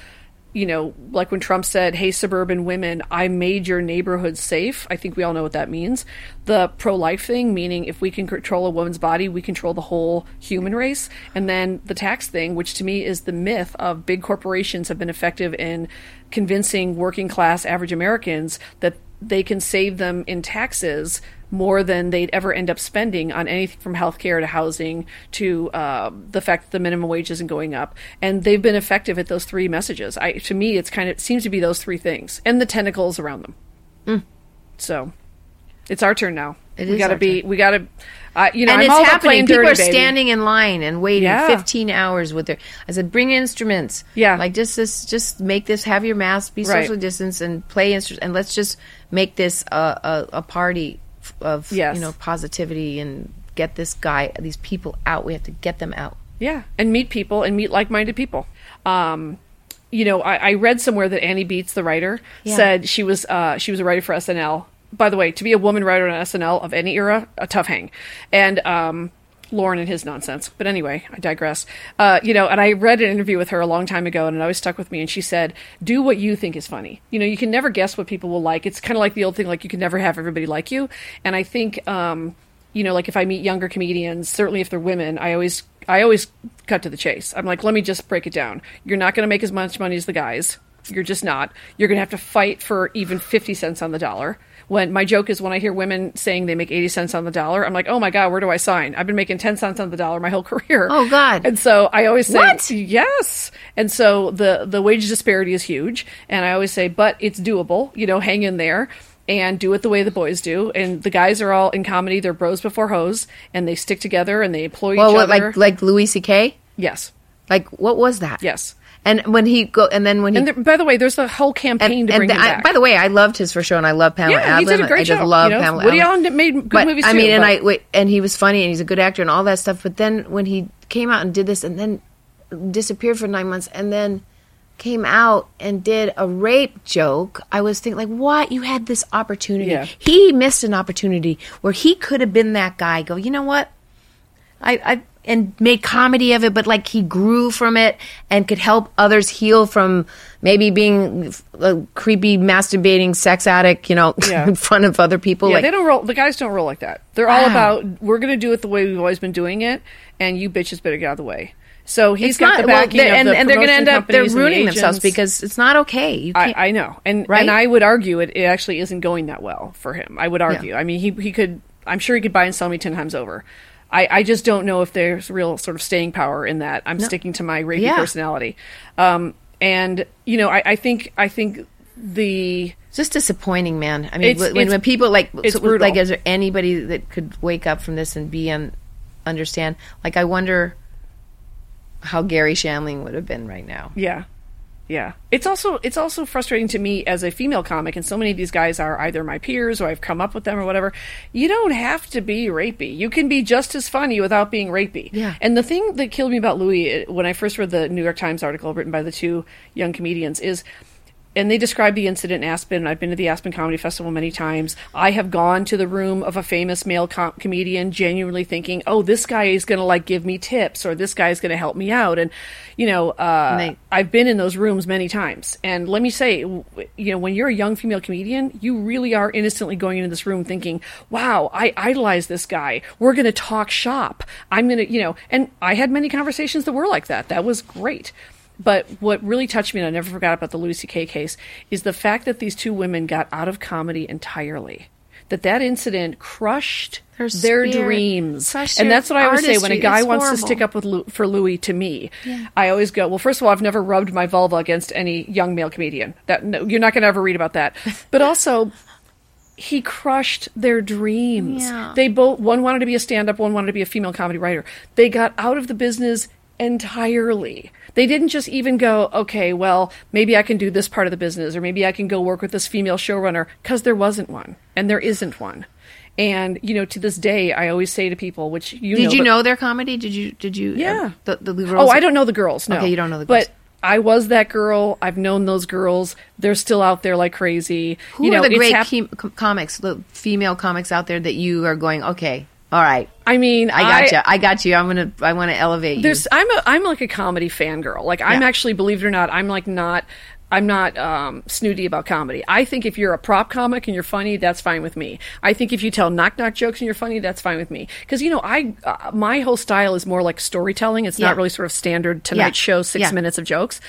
you know, like when Trump said, Hey, suburban women, I made your neighborhood safe. I think we all know what that means. The pro life thing, meaning if we can control a woman's body, we control the whole human race. And then the tax thing, which to me is the myth of big corporations have been effective in convincing working class average Americans that they can save them in taxes more than they'd ever end up spending on anything from healthcare to housing to uh, the fact that the minimum wage isn't going up. And they've been effective at those three messages. I, to me, it's kind of it seems to be those three things and the tentacles around them. So it's our turn now.
It
we
is
gotta
our
be. We gotta. Uh, you know,
and
I'm
it's happening. People
dirty,
are
baby.
standing in line and waiting
Yeah.
15 hours with their. I said, bring instruments.
Yeah.
like just this, just make this. Have your mask, be
Right.
social distance, and play instruments. And let's just make this a a, a party of
Yes.
you know positivity and get this guy, these people out. We have to get them out.
Yeah, and meet people and meet like-minded people. Um, you know, I, I read somewhere that Annie Beatts, the writer,
Yeah.
said she was uh, she was a writer for SNL. By the way, to be a woman writer on SNL of any era, a tough hang. And um, Lorne and his nonsense. But anyway, I digress. Uh, you know, and I read an interview with her a long time ago, and it always stuck with me. And she said, "Do what you think is funny. You know, you can never guess what people will like. It's kind of like the old thing, like you can never have everybody like you." And I think. Um, you know, like if I meet younger comedians, certainly if they're women, I always I always cut to the chase. I'm like, let me just break it down. You're not going to make as much money as the guys. You're just not. You're going to have to fight for even 50 cents on the dollar. When my joke is when I hear women saying they make 80 cents on the dollar, I'm like, "Oh my god, where do I sign? I've been making 10 cents on the dollar my whole <laughs> career."
Oh, God.
And so I always say,
What?
Yes. And so the the wage disparity is huge, and I always say, but it's doable. You know, hang in there and do it the way the boys do. And the guys are all in comedy; they're bros before hoes, and they stick together and they employ
Well,
each
what,
other.
like like Louis C.K.
yes.
Like, what was that?
Yes.
And when he go, and then when he
And there, by the way, there's a whole campaign to bring him
I-
back.
by the way, I loved his first show, and I love Pamela
Yeah, he
Adlon.
did a great
I just
job,
love
you know.
Pamela.
Woody. Allen made good
but,
movies
I
too,
mean, and
but-
I wait, and he was funny, and he's a good actor, and all that stuff. But then when he came out and did this, and then disappeared for nine months, and then came out and did a rape joke, I was thinking, like, what? You had this opportunity.
Yeah.
He missed an opportunity where he could have been that guy. Go, you know what? I, I and made comedy of it, but like he grew from it and could help others heal from maybe being a creepy masturbating sex addict, you know,
Yeah. <laughs>
in front of other people.
yeah,
like,
they don't roll. The guys don't roll like that. They're all
Wow.
about we're going to do it the way we've always been doing it, and you bitches better get out of the way. So he's
it's
got
not
the
well,
backing
they're-
of
and,
the
and they're going to end up they're
and the
ruining themselves because it's not okay.
I, I know, and
Right?
and I would argue it, it actually isn't going that well for him. I would argue. I mean, he he could. I'm sure he could buy and sell me ten times over. I, I just don't know if there's real sort of staying power in that. I'm sticking to my rapey
Yeah.
personality, um, and you know, I, I think I think the
It's just disappointing, man. I mean,
It's-
when, when people like,
it's
so, like, is there anybody that could wake up from this and be un, understand? Like, I wonder how Garry Shandling would have been right now.
Yeah. Yeah. It's also it's also frustrating to me as a female comic and so many of these guys are either my peers or I've come up with them or whatever. You don't have to be rapey. You can be just as funny without being rapey.
Yeah.
And the thing that killed me about Louis uh, when I first read the New York Times article written by the two young comedians is and they describe the incident in Aspen. I've been to the Aspen Comedy Festival many times. I have gone to the room of a famous male com- comedian, genuinely thinking, "Oh, this guy is going to like give me tips, or this guy is going to help me out." And you know, uh,
they-
I've been in those rooms many times. And let me say, you know, when you're a young female comedian, you really are innocently going into this room thinking, "Wow, I idolize this guy. We're going to talk shop. I'm going to, you know." And I had many conversations that were like that. That was great. But what really touched me, and I never forgot about the Louis C.K. case, is the fact that these two women got out of comedy entirely. That that incident crushed
Their
their, dreams,
crushed
and that's what I always say when a guy
It's
wants to stick up with Lou, for Louis. To me, I always go, well. First of all, I've never rubbed my vulva against any young male comedian. That no, you're not going to ever read about that. <laughs> But also, he crushed their dreams.
Yeah.
They both one wanted to be a stand-up, one wanted to be a female comedy writer. They got out of the business entirely. They didn't just even go, okay, well, maybe I can do this part of the business or maybe I can go work with this female showrunner because there wasn't one and there isn't one. And you know, to this day, I always say to people, which you
Did
know,
you
but-
know their comedy? Did you? Did you?
Yeah.
uh, the, the girls.
Oh, I don't know the girls. No.
Okay, you don't know the
But. I was that girl. I've known those girls. They're still out there like crazy.
Who
you know,
are the great
hap-
com- comics, the female comics out there that you are going? Okay, all right,
I mean,
I got you. I got you. I'm gonna. I want to elevate you.
There's I'm a I'm like a comedy fangirl. Like I'm
Yeah.
actually, believe it or not, I'm like not I'm not um, snooty about comedy. I think if you're a prop comic and you're funny, that's fine with me. I think if you tell knock knock jokes and you're funny, that's fine with me. Because you know, I uh, my whole style is more like storytelling. It's
Yeah.
not really sort of standard Tonight
Yeah.
Show six
Yeah.
minutes of jokes.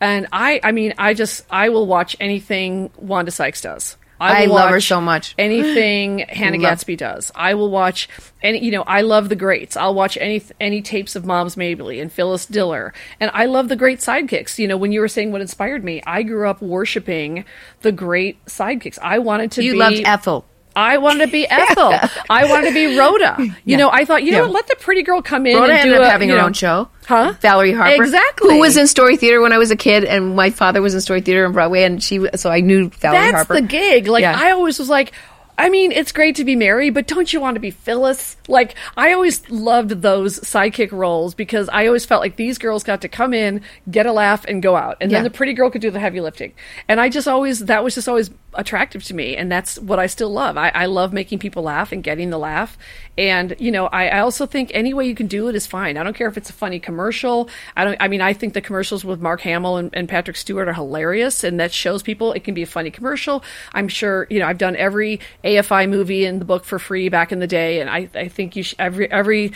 And I I mean, I just I will watch anything Wanda Sykes does.
I
will
love her so much. <gasps>
Anything Hannah
Love-
Gadsby does, I will watch. Any, you know, I love the greats. I'll watch any any tapes of Moms Mabley and Phyllis Diller, and I love the great sidekicks. You know, when you were saying what inspired me, I grew up worshiping the great sidekicks. I wanted to be.
you
be
loved Ethel.
I wanted to be <laughs> Ethel. I wanted to be Rhoda. You <laughs>
Yeah.
know, I thought, you know,
Yeah.
what, let the pretty girl come in
Rhoda
and do
ended up
a,
having her
know-
own show.
Huh?
Valerie Harper,
Exactly.
who was in Story Theater when I was a kid, and my father was in Story Theater on Broadway, and she. So I knew Valerie
That's
Harper.
That's the gig. Like
Yeah.
I always was like, I mean, it's great to be Mary, but don't you want to be Phyllis? Like I always loved those sidekick roles because I always felt like these girls got to come in, get a laugh, and go out, and then the pretty girl could do the heavy lifting. And I just always that was just always attractive to me, and that's what I still love. I, I love making people laugh and getting the laugh. And you know, I, I also think any way you can do it is fine. I don't care if it's a funny commercial. I don't. I mean, I think the commercials with Mark Hamill and, and Patrick Stewart are hilarious, and that shows people it can be a funny commercial. I'm sure you know I've done every AFI movie in the book for free back in the day, and I, I think you sh- every every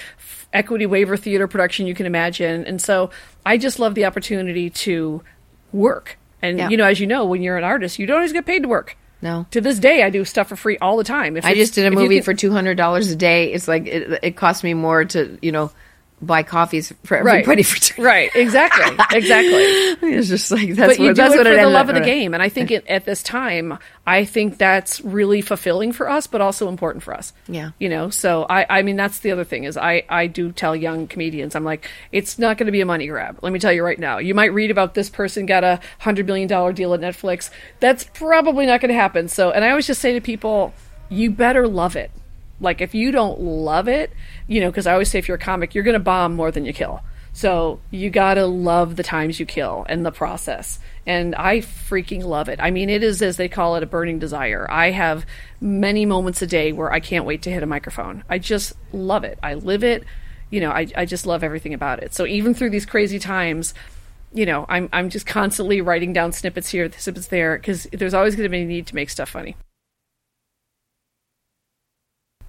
equity waiver theater production you can imagine. And so I just love the opportunity to work. And
Yeah.
you know, as you know, when you're an artist, you don't always get paid to work.
No.
To this day, I do stuff for free all the time. If
I just did a movie
can-
for two hundred dollars a day. It's like it, it cost me more to you know buy coffees for
Right.
everybody for two.
Right. Exactly. <laughs> Exactly.
It's just like that's
but you
what
do
that's
it for the love of the game, and I think it, at this time, I think that's really fulfilling for us, but also important for us.
Yeah.
you know. So I, I mean, that's the other thing is I, I do tell young comedians, I'm like, it's not going to be a money grab. Let me tell you right now. You might read about this person got a hundred million dollar deal at Netflix. That's probably not going to happen. So, and I always just say to people, you better love it. Like if you don't love it, you know, because I always say if you're a comic, you're going to bomb more than you kill. So you got to love the times you kill and the process. And I freaking love it. I mean, it is, as they call it, a burning desire. I have many moments a day where I can't wait to hit a microphone. I just love it. I live it. You know, I, I just love everything about it. So even through these crazy times, you know, I'm, I'm just constantly writing down snippets here, snippets there, because there's always going to be a need to make stuff funny.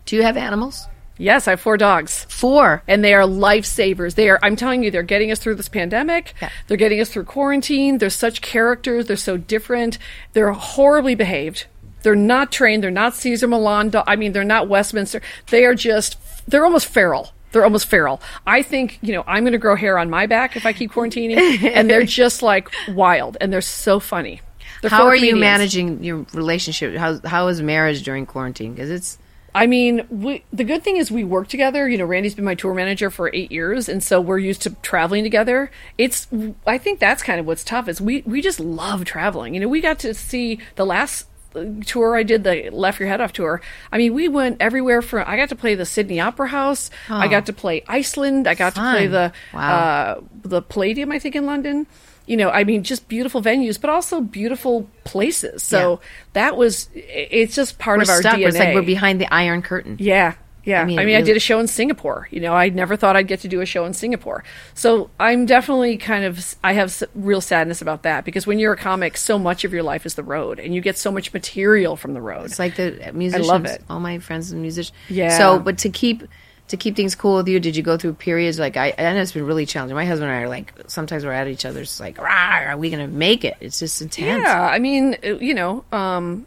Do you have animals?
Yes, I have four dogs.
Four.
and they are lifesavers. They are I'm telling you they're getting us through this pandemic.
Yeah.
They're getting us through quarantine. They're such characters. They're so different. They're horribly behaved. They're not trained. They're not Cesar Millan. do- I mean, they're not Westminster. They are just they're almost feral. They're almost feral. I think, you know, I'm going to grow hair on my back if I keep quarantining and they're <laughs> just like wild and they're so funny. They're
How are you managing your relationship? How how is marriage during quarantine? Because it's
I mean, we, the good thing is we work together. You know, Randy's been my tour manager for eight years, and so we're used to traveling together. It's, I think that's kind of what's tough is we we just love traveling. You know, we got to see the last uh, tour I did, the Laugh Your Head Off tour. I mean, we went everywhere from. I got to play the Sydney Opera House. I got to play Iceland. I got to play the
Wow.
uh, the Palladium, I think, in London. You know, I mean, just beautiful venues, but also beautiful places. So that was, it's just part
we're
of our
stuck.
DNA.
It's like we're behind the Iron Curtain.
Yeah. Yeah. I
I
mean,
mean,
I, did a show in Singapore. You know, I never thought I'd get to do a show in Singapore. So I'm definitely kind of, I have real sadness about that because when you're a comic, so much of your life is the road and you get so much material from the road.
It's like the musicians.
I love it.
All my friends are musicians.
Yeah.
So, but to keep to keep things cool with you, did you go through periods like I? I know it's been really challenging. My husband and I are like sometimes we're at each other's like, are we going to make it? It's just intense.
Yeah. I mean, uh, you know, um,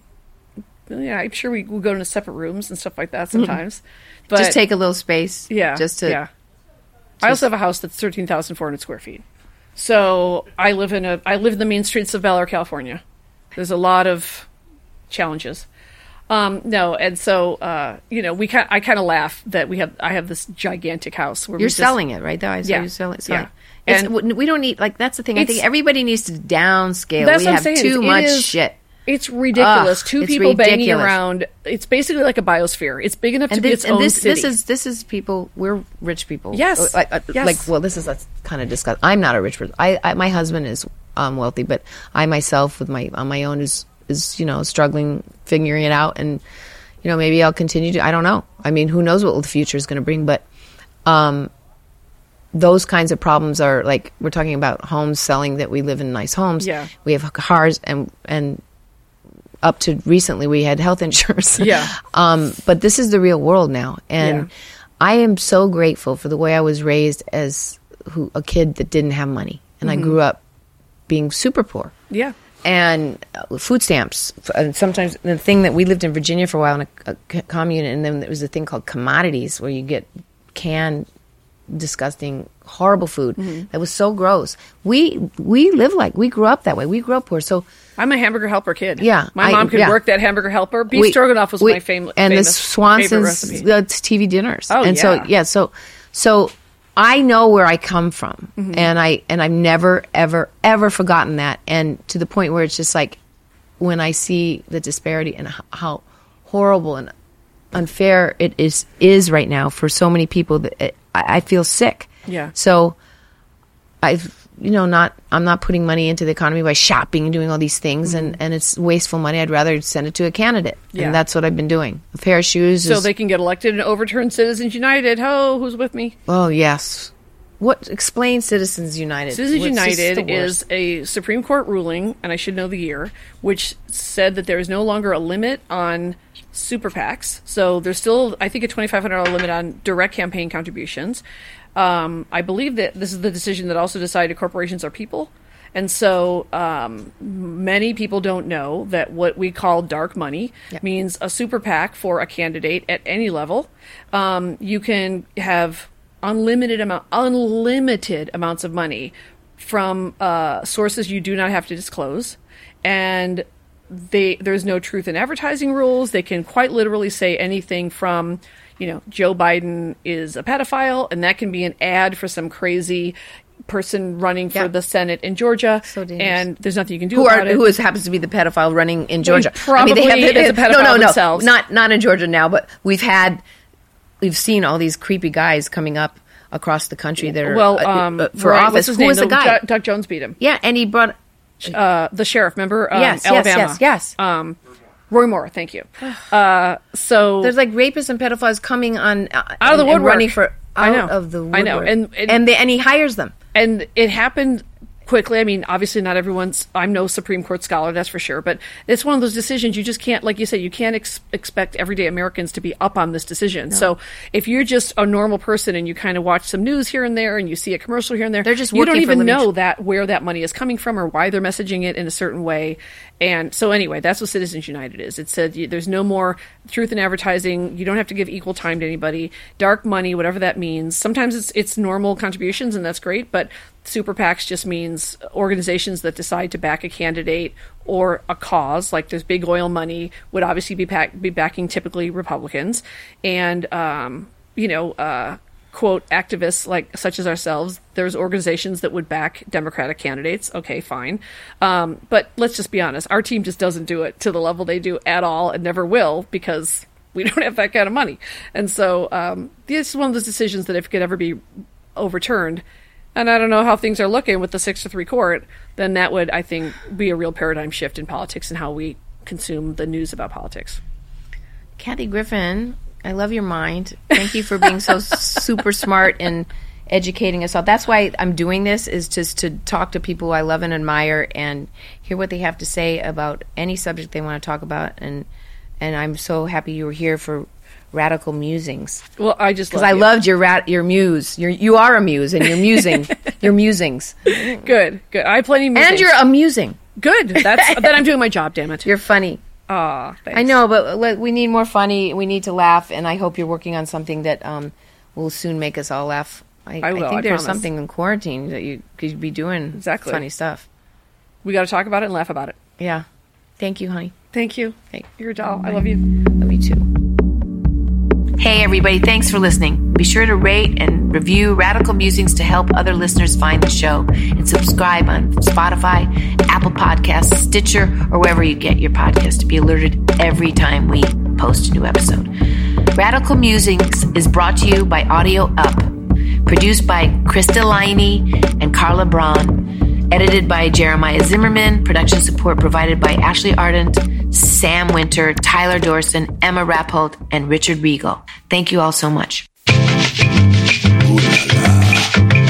yeah, I'm sure we will go into separate rooms and stuff like that sometimes. But
just take a little space.
Yeah.
Just to.
Yeah. I also have a house that's thirteen thousand four hundred square feet. So I live in a I live in the main streets of Air, California. There's a lot of challenges. Um, no, and so uh, you know, we kind I kind of laugh that we have I have this gigantic house where
You're
we just,
selling it, right? Though I saw
Yeah.
you selling.
Yeah.
Yeah. It's,
And-
we don't need like that's the thing. I think everybody needs to downscale.
That's
we
what I'm
have
saying.
too
It
much
is-
shit.
It's ridiculous.
Ugh,
Two
it's
people banging around. It's basically like a biosphere. It's big enough to
And
be
this,
its
and
own
this,
city.
this is this is people. We're rich people.
Yes.
Like, uh,
Yes.
like well, this is a kind of discuss. I'm not a rich person. I, I my husband is um, wealthy, but I myself, with my on my own, is is you know struggling, figuring it out, and you know maybe I'll continue to. I don't know. I mean, who knows what the future is going to bring? But um, those kinds of problems are like we're talking about homes selling that we live in nice homes.
Yeah.
we have cars and and up to recently we had health <laughs> insurance.
Yeah.
um, but this is the real world now, and
Yeah.
I am so grateful for the way I was raised as who, a kid that didn't have money, and
Mm-hmm.
I grew up being super poor
yeah.
And uh, food stamps. And sometimes the thing that we lived in Virginia for a while in a commune, and then there was a thing called commodities where you get canned, disgusting, horrible food
Mm-hmm.
that was so gross. We we live like we grew up that way. We grew up poor, so
I'm a hamburger helper kid.
Yeah,
my
I-
mom could
yeah.
work that hamburger helper. Beef
we-
stroganoff was
we-
my fam-
and the
famous
Swanson's
recipe.
the TV dinners.
Oh,
and
yeah.
so yeah, so so I know where I come from,
Mm-hmm.
and I and I've never ever ever forgotten that, and to the point where it's just like when I see the disparity and how horrible and unfair it is is right now for so many people that it, I, I feel sick.
Yeah.
So I've you know not I'm not putting money into the economy by shopping and doing all these things and mm-hmm. and it's wasteful money. I'd rather send it to a candidate.
Yeah.
And that's what I've been doing. A pair of shoes
so
is,
they can get elected and overturn Citizens United. Ho, who's with me?
Oh, yes. What explain Citizens United?
Citizens
What's
United is a Supreme Court ruling, and I should know the year, which said that there is no longer a limit on super PACs. So there's still, I think, a $2,500 limit on direct campaign contributions. Um, I believe that this is the decision that also decided corporations are people. And so um, many people don't know that what we call dark money means a super PAC for a candidate at any level. Um, you can have unlimited amount, unlimited amounts of money from uh, sources you do not have to disclose, and they there's no truth in advertising rules. They can quite literally say anything from, you know, Joe Biden is a pedophile, and that can be an ad for some crazy person running for
Yeah.
the Senate in Georgia,
So dangerous.
and there's nothing you can do
who
about
are
it.
who is happens to be the pedophile running in Georgia?
probably is a
no,
pedophile
no, no,
themselves.
not not in Georgia now, but we've had we've seen all these creepy guys coming up across the country that are
well,
uh,
um,
uh, for
right,
office. Who
name?
was the guy?
Doug, Doug Jones beat him.
yeah, and he brought
Uh, the sheriff, remember? Um,
yes,
Alabama.
yes, yes, yes.
Um, Roy Moore, thank you. <sighs> Uh, so
There's like rapists and pedophiles coming on uh,
Out of the woodwork.
running for
I
out
know.
of the
I know. And- and-
and they, and he hires them.
and it happened quickly. I mean, obviously, not everyone's. I'm no Supreme Court scholar, that's for sure. But it's one of those decisions you just can't, like you said, you can't ex- expect everyday Americans to be up on this decision. So if you're just a normal person and you kind of watch some news here and there, and you see a commercial here and there,
They're just
you don't
working for a
even know that where that money is coming from or why they're messaging it in a certain way. And so anyway, that's what Citizens United is. It said there's no more truth in advertising. You don't have to give equal time to anybody. Dark money, whatever that means. Sometimes it's it's normal contributions and that's great, but super PACs just means organizations that decide to back a candidate or a cause. Like there's big oil money would obviously be pack, be backing typically Republicans, and um, you know. Uh, quote activists like such as ourselves there's organizations that would back democratic candidates okay fine um, but let's just be honest our team just doesn't do it to the level they do at all and never will because <laughs> we don't have that kind of money and so um, this is one of those decisions that if it could ever be overturned and i don't know how things are looking with the six to three court then that would i think be a real paradigm shift in politics and how we consume the news about politics
Kathy Griffin, I love your mind. Thank you for being so <laughs> super smart and educating us all. That's why I'm doing this is just to talk to people I love and admire and hear what they have to say about any subject they want to talk about and and I'm so happy you were here for radical musings
well i just
because I
you.
loved your rat your muse. Your you are a muse and your musing <laughs> your musings
good good i have plenty of
and you're amusing.
Good. That's <laughs> then I'm doing my job. Damn it.
You're funny.
Aw.
I know, but we need more funny. We need to laugh, and I hope you're working on something that um, will soon make us all laugh. I,
I will,
think
I
there's
promise.
something in quarantine that you could be doing
Exactly.
funny stuff.
We got to talk about it and laugh about it.
Yeah. Thank you, honey.
Thank you.
Hey.
You're a doll. I love you.
Love you too.
Hey, everybody, thanks for listening. Be sure to rate and review Radical Musings to help other listeners find the show and subscribe on Spotify, Apple Podcasts, Stitcher, or wherever you get your podcast to be alerted every time we post a new episode. Radical Musings is brought to you by Audio Up, produced by Krista Liney and Carla Braun, edited by Jeremiah Zimmerman, production support provided by Ashley Ardent, Sam Winter, Tyler Dorson, Emma Rappold, and Richard Regal. Thank you all so much.
Ooh la la.